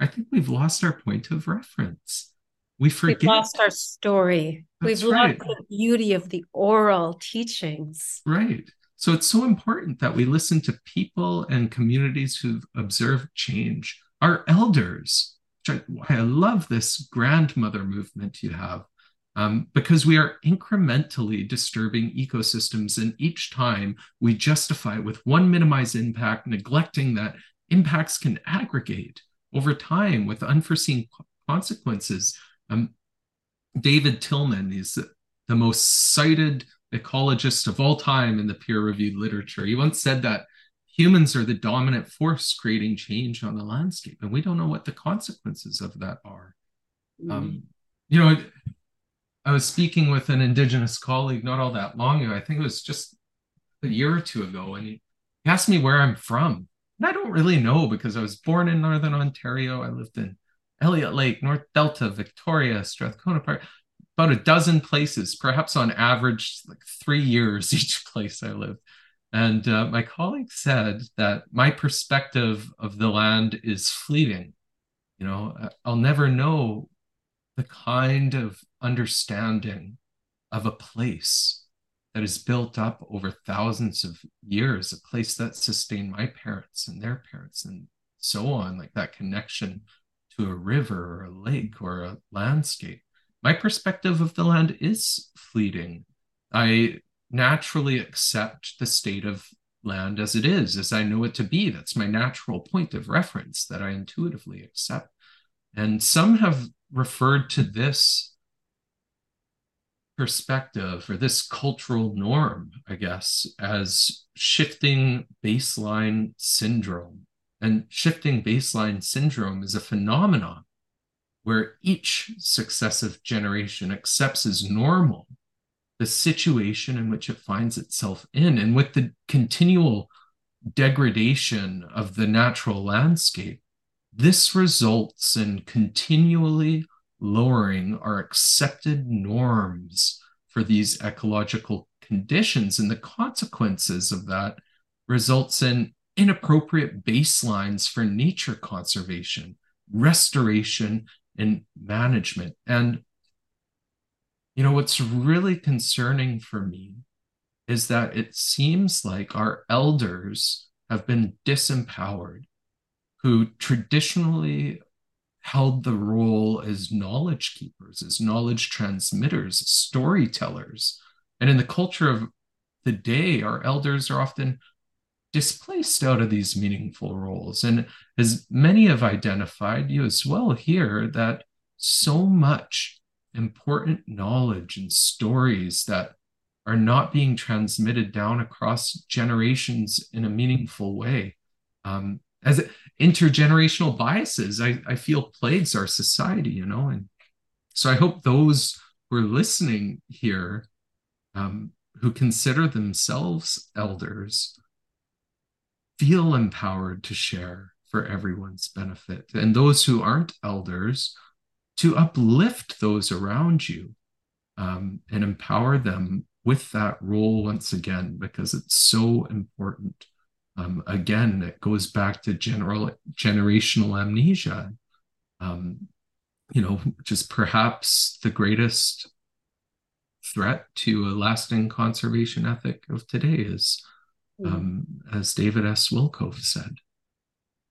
I think we've lost our point of reference we forget. We've lost our story. That's We've right. lost the beauty of the oral teachings. Right. So it's so important that we listen to people and communities who've observed change. Our elders, I, I, love this grandmother movement you have, um, because we are incrementally disturbing ecosystems. And each time we justify with one minimized impact, neglecting that impacts can aggregate over time with unforeseen consequences. Um, David Tilman is the most cited ecologist of all time in the peer reviewed literature. He once said that humans are the dominant force creating change on the landscape, and we don't know what the consequences of that are. Mm. Um, you know, I was speaking with an Indigenous colleague not all that long ago. I think it was just a year or two ago, and he asked me where I'm from. And I don't really know because I was born in Northern Ontario. I lived in Elliott Lake, North Delta, Victoria, Strathcona Park, about a dozen places, perhaps on average, like three years <laughs> each place I lived. And uh, my colleague said that my perspective of the land is fleeting. You know, I'll never know the kind of understanding of a place that is built up over thousands of years, a place that sustained my parents and their parents and so on, like that connection to a river or a lake or a landscape. My perspective of the land is fleeting. I naturally accept the state of land as it is, as I know it to be. That's my natural point of reference that I intuitively accept. And some have referred to this perspective or this cultural norm, I guess, as shifting baseline syndrome. And shifting baseline syndrome is a phenomenon where each successive generation accepts as normal the situation in which it finds itself in. And with the continual degradation of the natural landscape, this results in continually lowering our accepted norms for these ecological conditions. And the consequences of that results in inappropriate baselines for nature conservation, restoration, and management. And you know, what's really concerning for me is that it seems like our elders have been disempowered, who traditionally held the role as knowledge keepers, as knowledge transmitters, storytellers. And in the culture of the day, our elders are often displaced out of these meaningful roles. And as many have identified, you as well here, that so much important knowledge and stories that are not being transmitted down across generations in a meaningful way. Um, as intergenerational biases, I, I feel plagues our society, you know, and so I hope those who are listening here, um, who consider themselves elders, feel empowered to share for everyone's benefit, and those who aren't elders to uplift those around you um, and empower them with that role once again because it's so important. Um, again, it goes back to general generational amnesia, um, you know, is perhaps the greatest threat to a lasting conservation ethic of today, is mm. as David S. Wilcove said.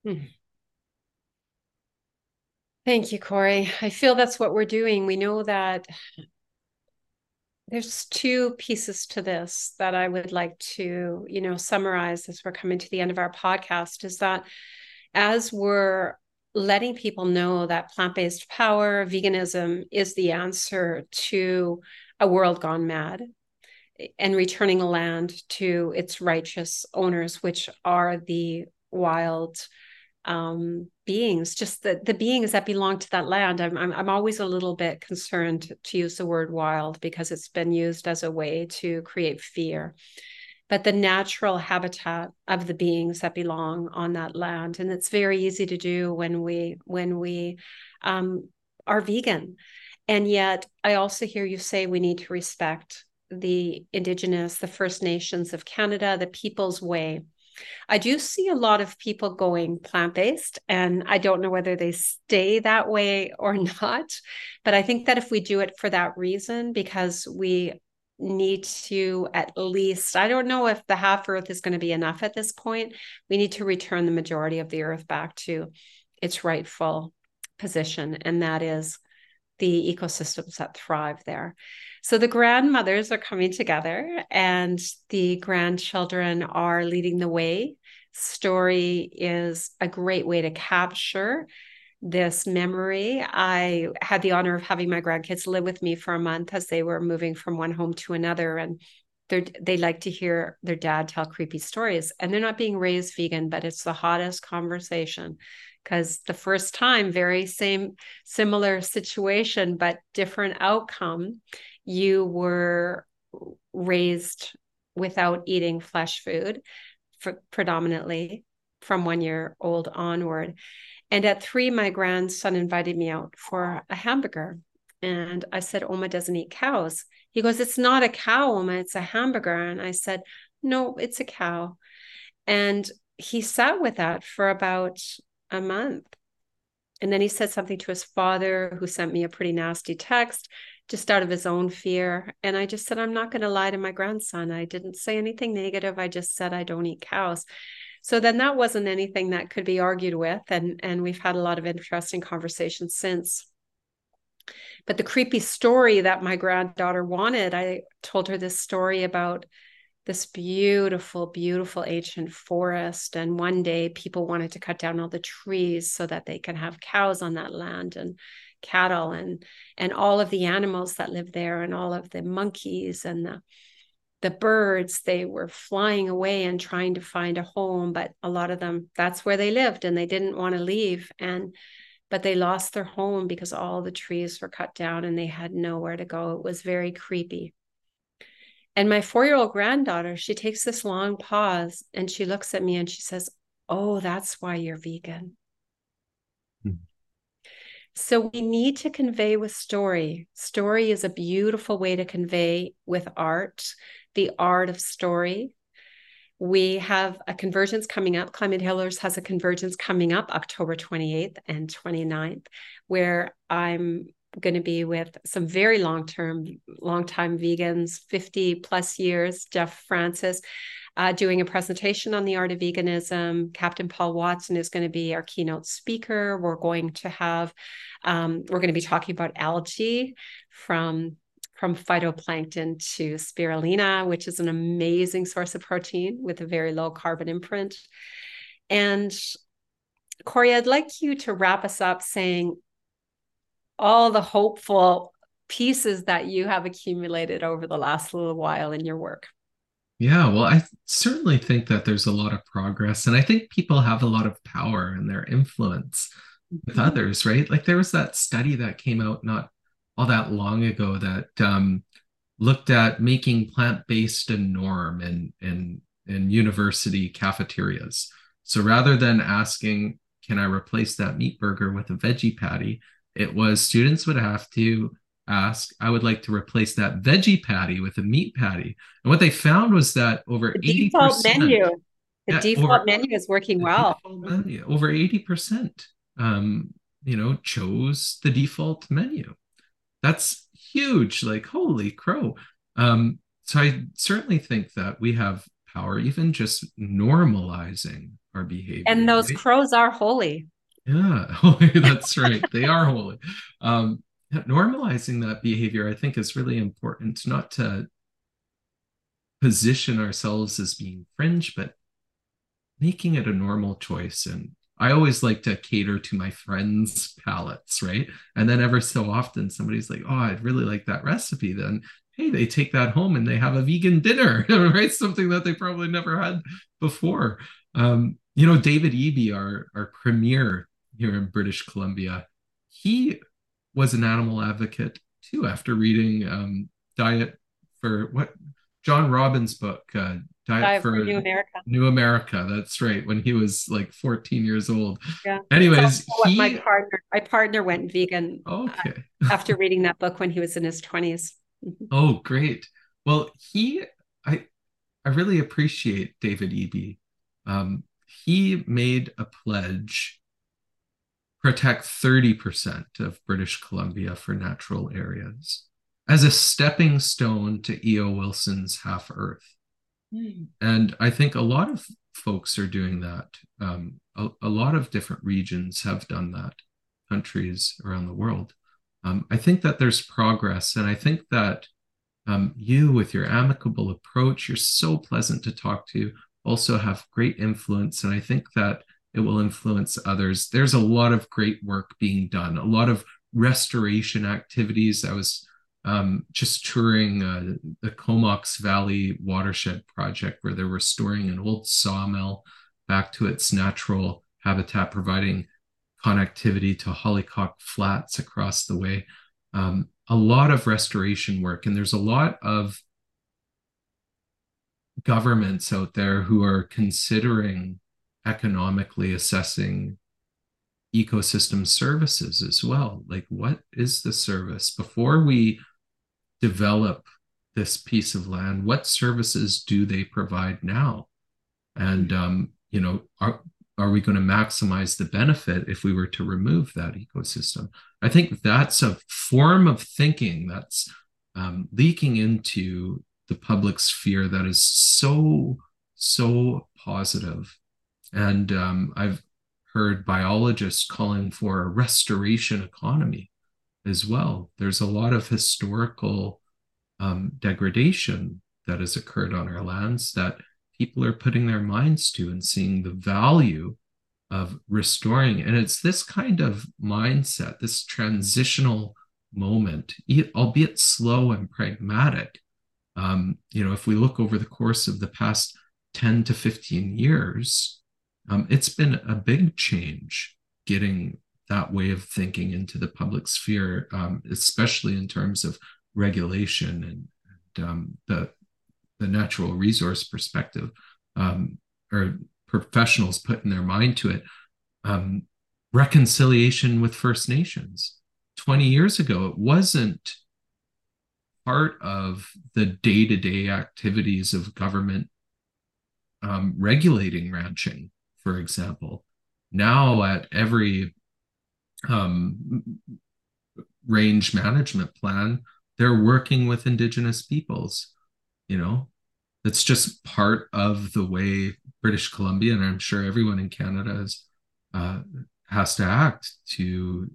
Mm. Thank you, Cory. I feel that's what we're doing. We know that there's two pieces to this that I would like to, you know, summarize as we're coming to the end of our podcast is that as we're letting people know that plant-based power, veganism is the answer to a world gone mad and returning land to its righteous owners, which are the wild um, beings, just the, the beings that belong to that land. I'm, I'm, I'm always a little bit concerned to use the word wild because it's been used as a way to create fear. But the natural habitat of the beings that belong on that land, and it's very easy to do when we when we um, are vegan. And yet, I also hear you say we need to respect the Indigenous, the First Nations of Canada, the people's way I do see a lot of people going plant based, and I don't know whether they stay that way or <laughs> not. But I think that if we do it for that reason, because we need to at least, I don't know if the half earth is going to be enough at this point. We need to return the majority of the earth back to its rightful position, and that is the ecosystems that thrive there. So the grandmothers are coming together and the grandchildren are leading the way. Story is a great way to capture this memory. I had the honor of having my grandkids live with me for a month as they were moving from one home to another. And they like to hear their dad tell creepy stories. And they're not being raised vegan, but it's the hottest conversation because the first time, very same, similar situation, but different outcome. You were raised without eating flesh food for, predominantly from one year old onward. And at three, my grandson invited me out for a hamburger. And I said, Oma doesn't eat cows. He goes, It's not a cow, Oma, it's a hamburger. And I said, No, it's a cow. And he sat with that for about a month. And then he said something to his father, who sent me a pretty nasty text just out of his own fear. And I just said, I'm not going to lie to my grandson. I didn't say anything negative. I just said, I don't eat cows. So then that wasn't anything that could be argued with. And, and we've had a lot of interesting conversations since. but the creepy story that my granddaughter wanted, I told her this story about this beautiful, beautiful ancient forest. And one day people wanted to cut down all the trees so that they can have cows on that land and cattle and and all of the animals that live there and all of the monkeys and the the birds. They were flying away and trying to find a home but a lot of them that's where they lived and they didn't want to leave. And but they lost their home because all the trees were cut down and they had nowhere to go. It was very creepy and my 4-year-old granddaughter she takes this long pause and she looks at me and she says oh that's why you're vegan hmm. so we need to convey with story. Story is a beautiful way to convey with art, the art of story. We have a convergence coming up. Climate Healers has a convergence coming up October 28th and 29th, where I'm going to be with some very long term, long time vegans, 50 plus years, Jeff Francis, uh, doing a presentation on the art of veganism. Captain Paul Watson is going to be our keynote speaker. We're going to have, um, we're going to be talking about algae from from phytoplankton to spirulina, which is an amazing source of protein with a very low carbon imprint. And Cory, I'd like you to wrap us up saying all the hopeful pieces that you have accumulated over the last little while in your work. Yeah, well, I certainly think that there's a lot of progress, and I think people have a lot of power and their influence with mm-hmm. others, right? Like there was that study that came out not all that long ago that um, looked at making plant-based a norm in in in university cafeterias. So rather than asking, "Can I replace that meat burger with a veggie patty?" It was students would have to ask, I would like to replace that veggie patty with a meat patty. And what they found was that over the 80%. Default menu. The yeah, default over, menu is working well. Menu, over 80%, um, you know, chose the default menu. That's huge. Like, holy crow. Um, so I certainly think that we have power, even just normalizing our behavior. And those right? crows are holy. <laughs> Yeah, that's right. they are holy. Um, normalizing that behavior, I think, is really important, not to position ourselves as being fringe, but making it a normal choice. And I always like to cater to my friends' palates, right? And then ever so often somebody's like, oh, I'd really like that recipe. Then, hey, they take that home and they have a vegan dinner, <laughs> right? Something that they probably never had before. Um, you know, David Eby, our, our premier here in British Columbia, he was an animal advocate too after reading um, Diet for what John Robbins' book, uh, Diet, Diet for, for, New America. New America. That's right. When he was like 14 years old. Yeah. Anyways, he... my partner, my partner went vegan. Uh, okay. uh, <laughs> after reading that book when he was in his 20s. Mm-hmm. oh, great. Well, he, I, I really appreciate David Eby. Um, he made a pledge protect 30% of British Columbia for natural areas as a stepping stone to E.O. Wilson's Half Earth. Mm. And I think a lot of folks are doing that. Um, a, a, lot of different regions have done that, countries around the world. Um, I think that there's progress. And I think that um, you, with your amicable approach, you're so pleasant to talk to, also have great influence. And I think that it will influence others. There's a lot of great work being done, a lot of restoration activities. I was um, just touring uh, the Comox Valley Watershed Project, where they're restoring an old sawmill back to its natural habitat, providing connectivity to Hollyhock Flats across the way. Um, a lot of restoration work, and there's a lot of governments out there who are considering economically assessing ecosystem services as well. Like, what is the service before we develop this piece of land? What services do they provide now? And um, you know, are are we going to maximize the benefit if we were to remove that ecosystem? I think that's a form of thinking that's um, leaking into the public sphere that is so so positive and um, I've heard biologists calling for a restoration economy. as well. There's a lot of historical um, degradation that has occurred on our lands that people are putting their minds to and seeing the value of restoring. And it's this kind of mindset, this transitional moment, albeit slow and pragmatic. Um, you know, if we look over the course of the past 10 to 15 years, um, it's been a big change getting that way of thinking into the public sphere, um, especially in terms of regulation and, and um, the the natural resource perspective, um, or professionals putting their mind to it. Um, reconciliation with First Nations. 20 years ago, it wasn't part of the day to day activities of government um, regulating ranching, for example. Now, at every um, range management plan, they're working with Indigenous peoples. You know, that's just part of the way British Columbia, and I'm sure everyone in Canada is, uh, has to act to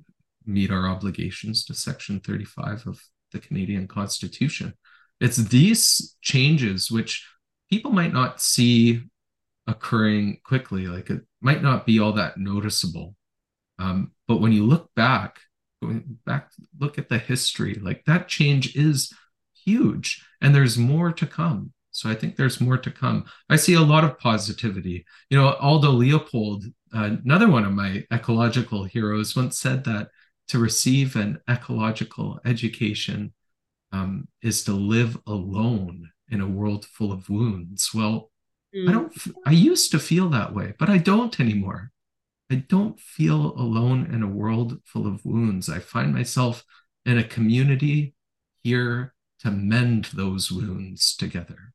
meet our obligations to Section 35 of the Canadian Constitution. It's these changes which people might not see occurring quickly, like it might not be all that noticeable. Um, but when you look back, going back, look at the history, like that change is huge, and there's more to come. So I think there's more to come. I see a lot of positivity. You know, Aldo Leopold, uh, another one of my ecological heroes, once said that to receive an ecological education um, is to live alone in a world full of wounds. Well, mm. I don't. I used to feel that way, but I don't anymore. I don't feel alone in a world full of wounds. I find myself in a community here to mend those wounds together.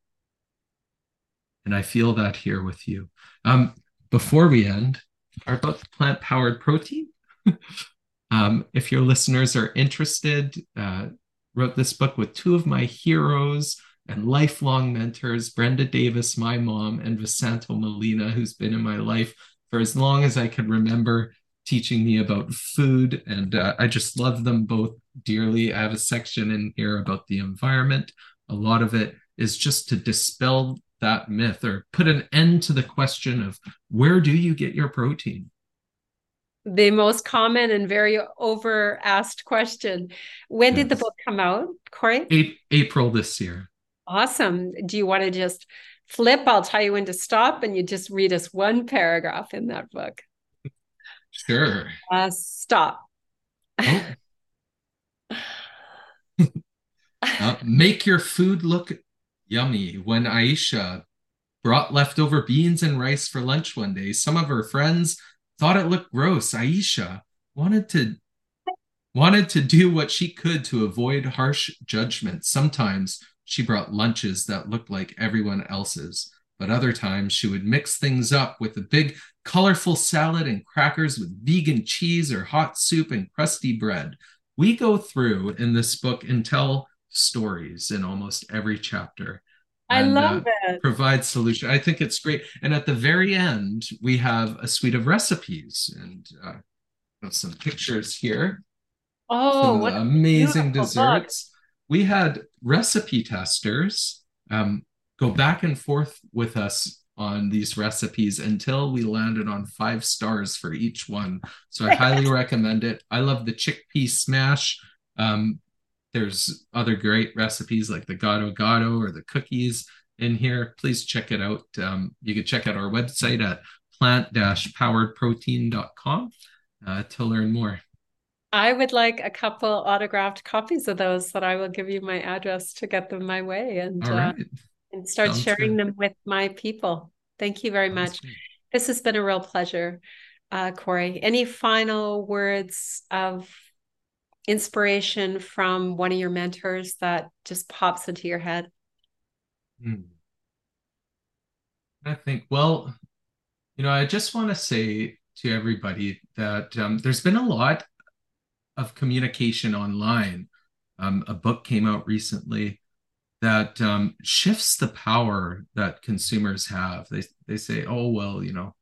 And I feel that here with you. Um, before we end, are about the plant powered protein. <laughs> um, if your listeners are interested, uh, wrote this book with two of my heroes and lifelong mentors, Brenda Davis, my mom, and Vesanto Melina, who's been in my life for as long as I can remember, teaching me about food. And uh, I just love them both dearly. I have a section in here about the environment. A lot of it is just to dispel that myth or put an end to the question of where do you get your protein? The most common and very over asked question. When yes. did the book come out, Cory? A- April this year. Awesome. Do you want to just flip? I'll tell you when to stop and you just read us one paragraph in that book. Sure. Uh, stop. Oh. <laughs> uh, make your food look yummy. When Aisha brought leftover beans and rice for lunch one day, some of her friends thought it looked gross. Aisha wanted to wanted to do what she could to avoid harsh judgment. Sometimes she brought lunches that looked like everyone else's, but other times she would mix things up with a big colorful salad and crackers with vegan cheese or hot soup and crusty bread. We go through in this book and tell stories in almost every chapter. I and, love uh, it. Provide solution. I think it's great. And at the very end, we have a suite of recipes and uh, some pictures here. Oh, what amazing desserts! Book. We had recipe testers um, go back and forth with us on these recipes until we landed on five stars for each one. So I highly <laughs> recommend it. I love the chickpea smash. Um, there's other great recipes like the gado gado or the cookies in here. Please check it out. Um, you can check out our website at plant-poweredprotein.com uh, to learn more. I would like a couple autographed copies of those that I will give you my address to get them my way and, uh, and start Sounds sharing good. them with my people. Thank you very Sounds much. Good. This has been a real pleasure, uh, Cory. Any final words of inspiration from one of your mentors that just pops into your head? Hmm. I think, well, you know, I just want to say to everybody that um, there's been a lot of communication online. Um, a book came out recently that um, shifts the power that consumers have. They they say, "Oh well, you know,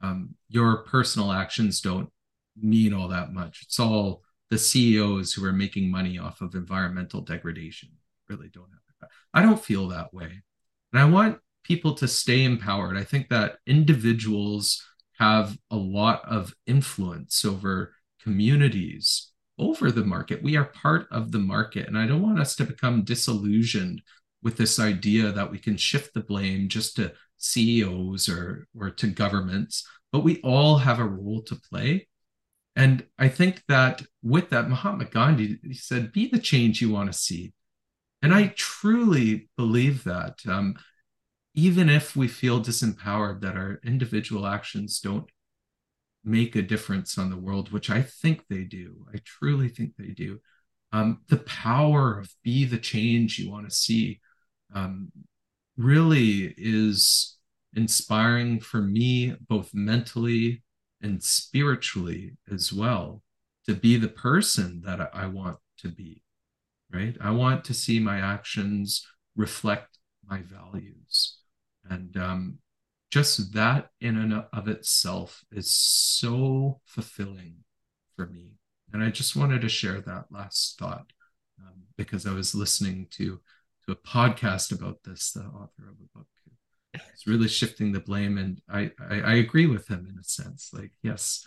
um, your personal actions don't mean all that much. It's all the CEOs who are making money off of environmental degradation really don't have that. I don't feel that way. And I want people to stay empowered. I think that individuals have a lot of influence over communities, over the market. We are part of the market. And I don't want us to become disillusioned with this idea that we can shift the blame just to CEOs or, or to governments, but we all have a role to play. And I think that with that, Mahatma Gandhi said, be the change you want to see. And I truly believe that. Um, even if we feel disempowered that our individual actions don't make a difference on the world, which I think they do, I truly think they do. Um, the power of be the change you want to see um, really is inspiring for me, both mentally and spiritually as well, to be the person that I want to be, right? I want to see my actions reflect my values. And um, just that in and of itself is so fulfilling for me. And I just wanted to share that last thought um, because I was listening to to a podcast about this, the author of a book. It's really shifting the blame, and I, I, I agree with him in a sense. Like, yes,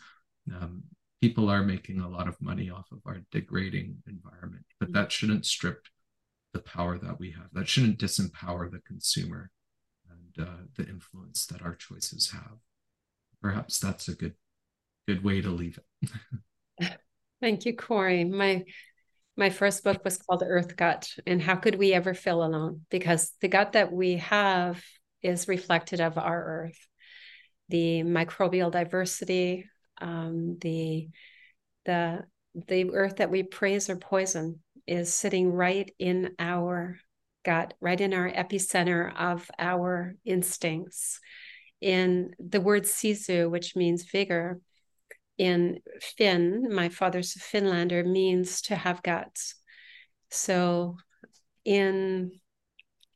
um, people are making a lot of money off of our degrading environment, but that shouldn't strip the power that we have. That shouldn't disempower the consumer uh, the influence that our choices have. Perhaps that's a good good way to leave it. <laughs> Thank you, Cory. My my first book was called Earth Gut, and how could we ever feel alone? Because the gut that we have is reflected of our Earth, the microbial diversity, um, the the the Earth that we praise or poison is sitting right in our gut, right in our epicenter of our instincts. In the word sisu, which means vigor, in Finn, my father's a Finlander, means to have guts. So, in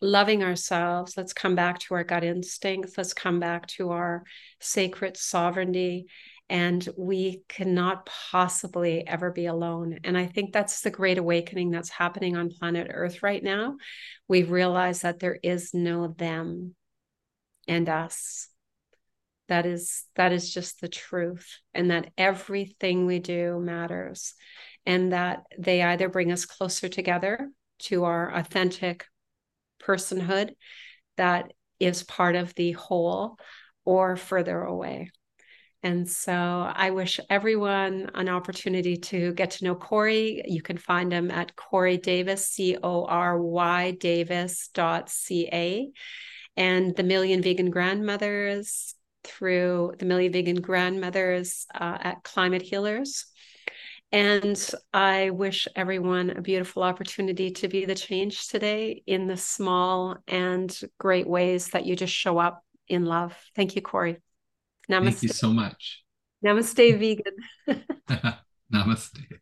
loving ourselves, let's come back to our gut instincts, let's come back to our sacred sovereignty and we cannot possibly ever be alone. And I think that's the great awakening that's happening on planet Earth right now. We realize that there is no them and us. That is that is just the truth, and that everything we do matters, and that they either bring us closer together to our authentic personhood that is part of the whole, or further away. And so I wish everyone an opportunity to get to know Cory. You can find him at Cory Davis, C O R Y Davis.ca, and the Million Vegan Grandmothers through the Million Vegan Grandmothers uh, at Climate Healers. And I wish everyone a beautiful opportunity to be the change today in the small and great ways that you just show up in love. Thank you, Cory. Namaste. Thank you so much. Namaste, vegan. <laughs> Namaste.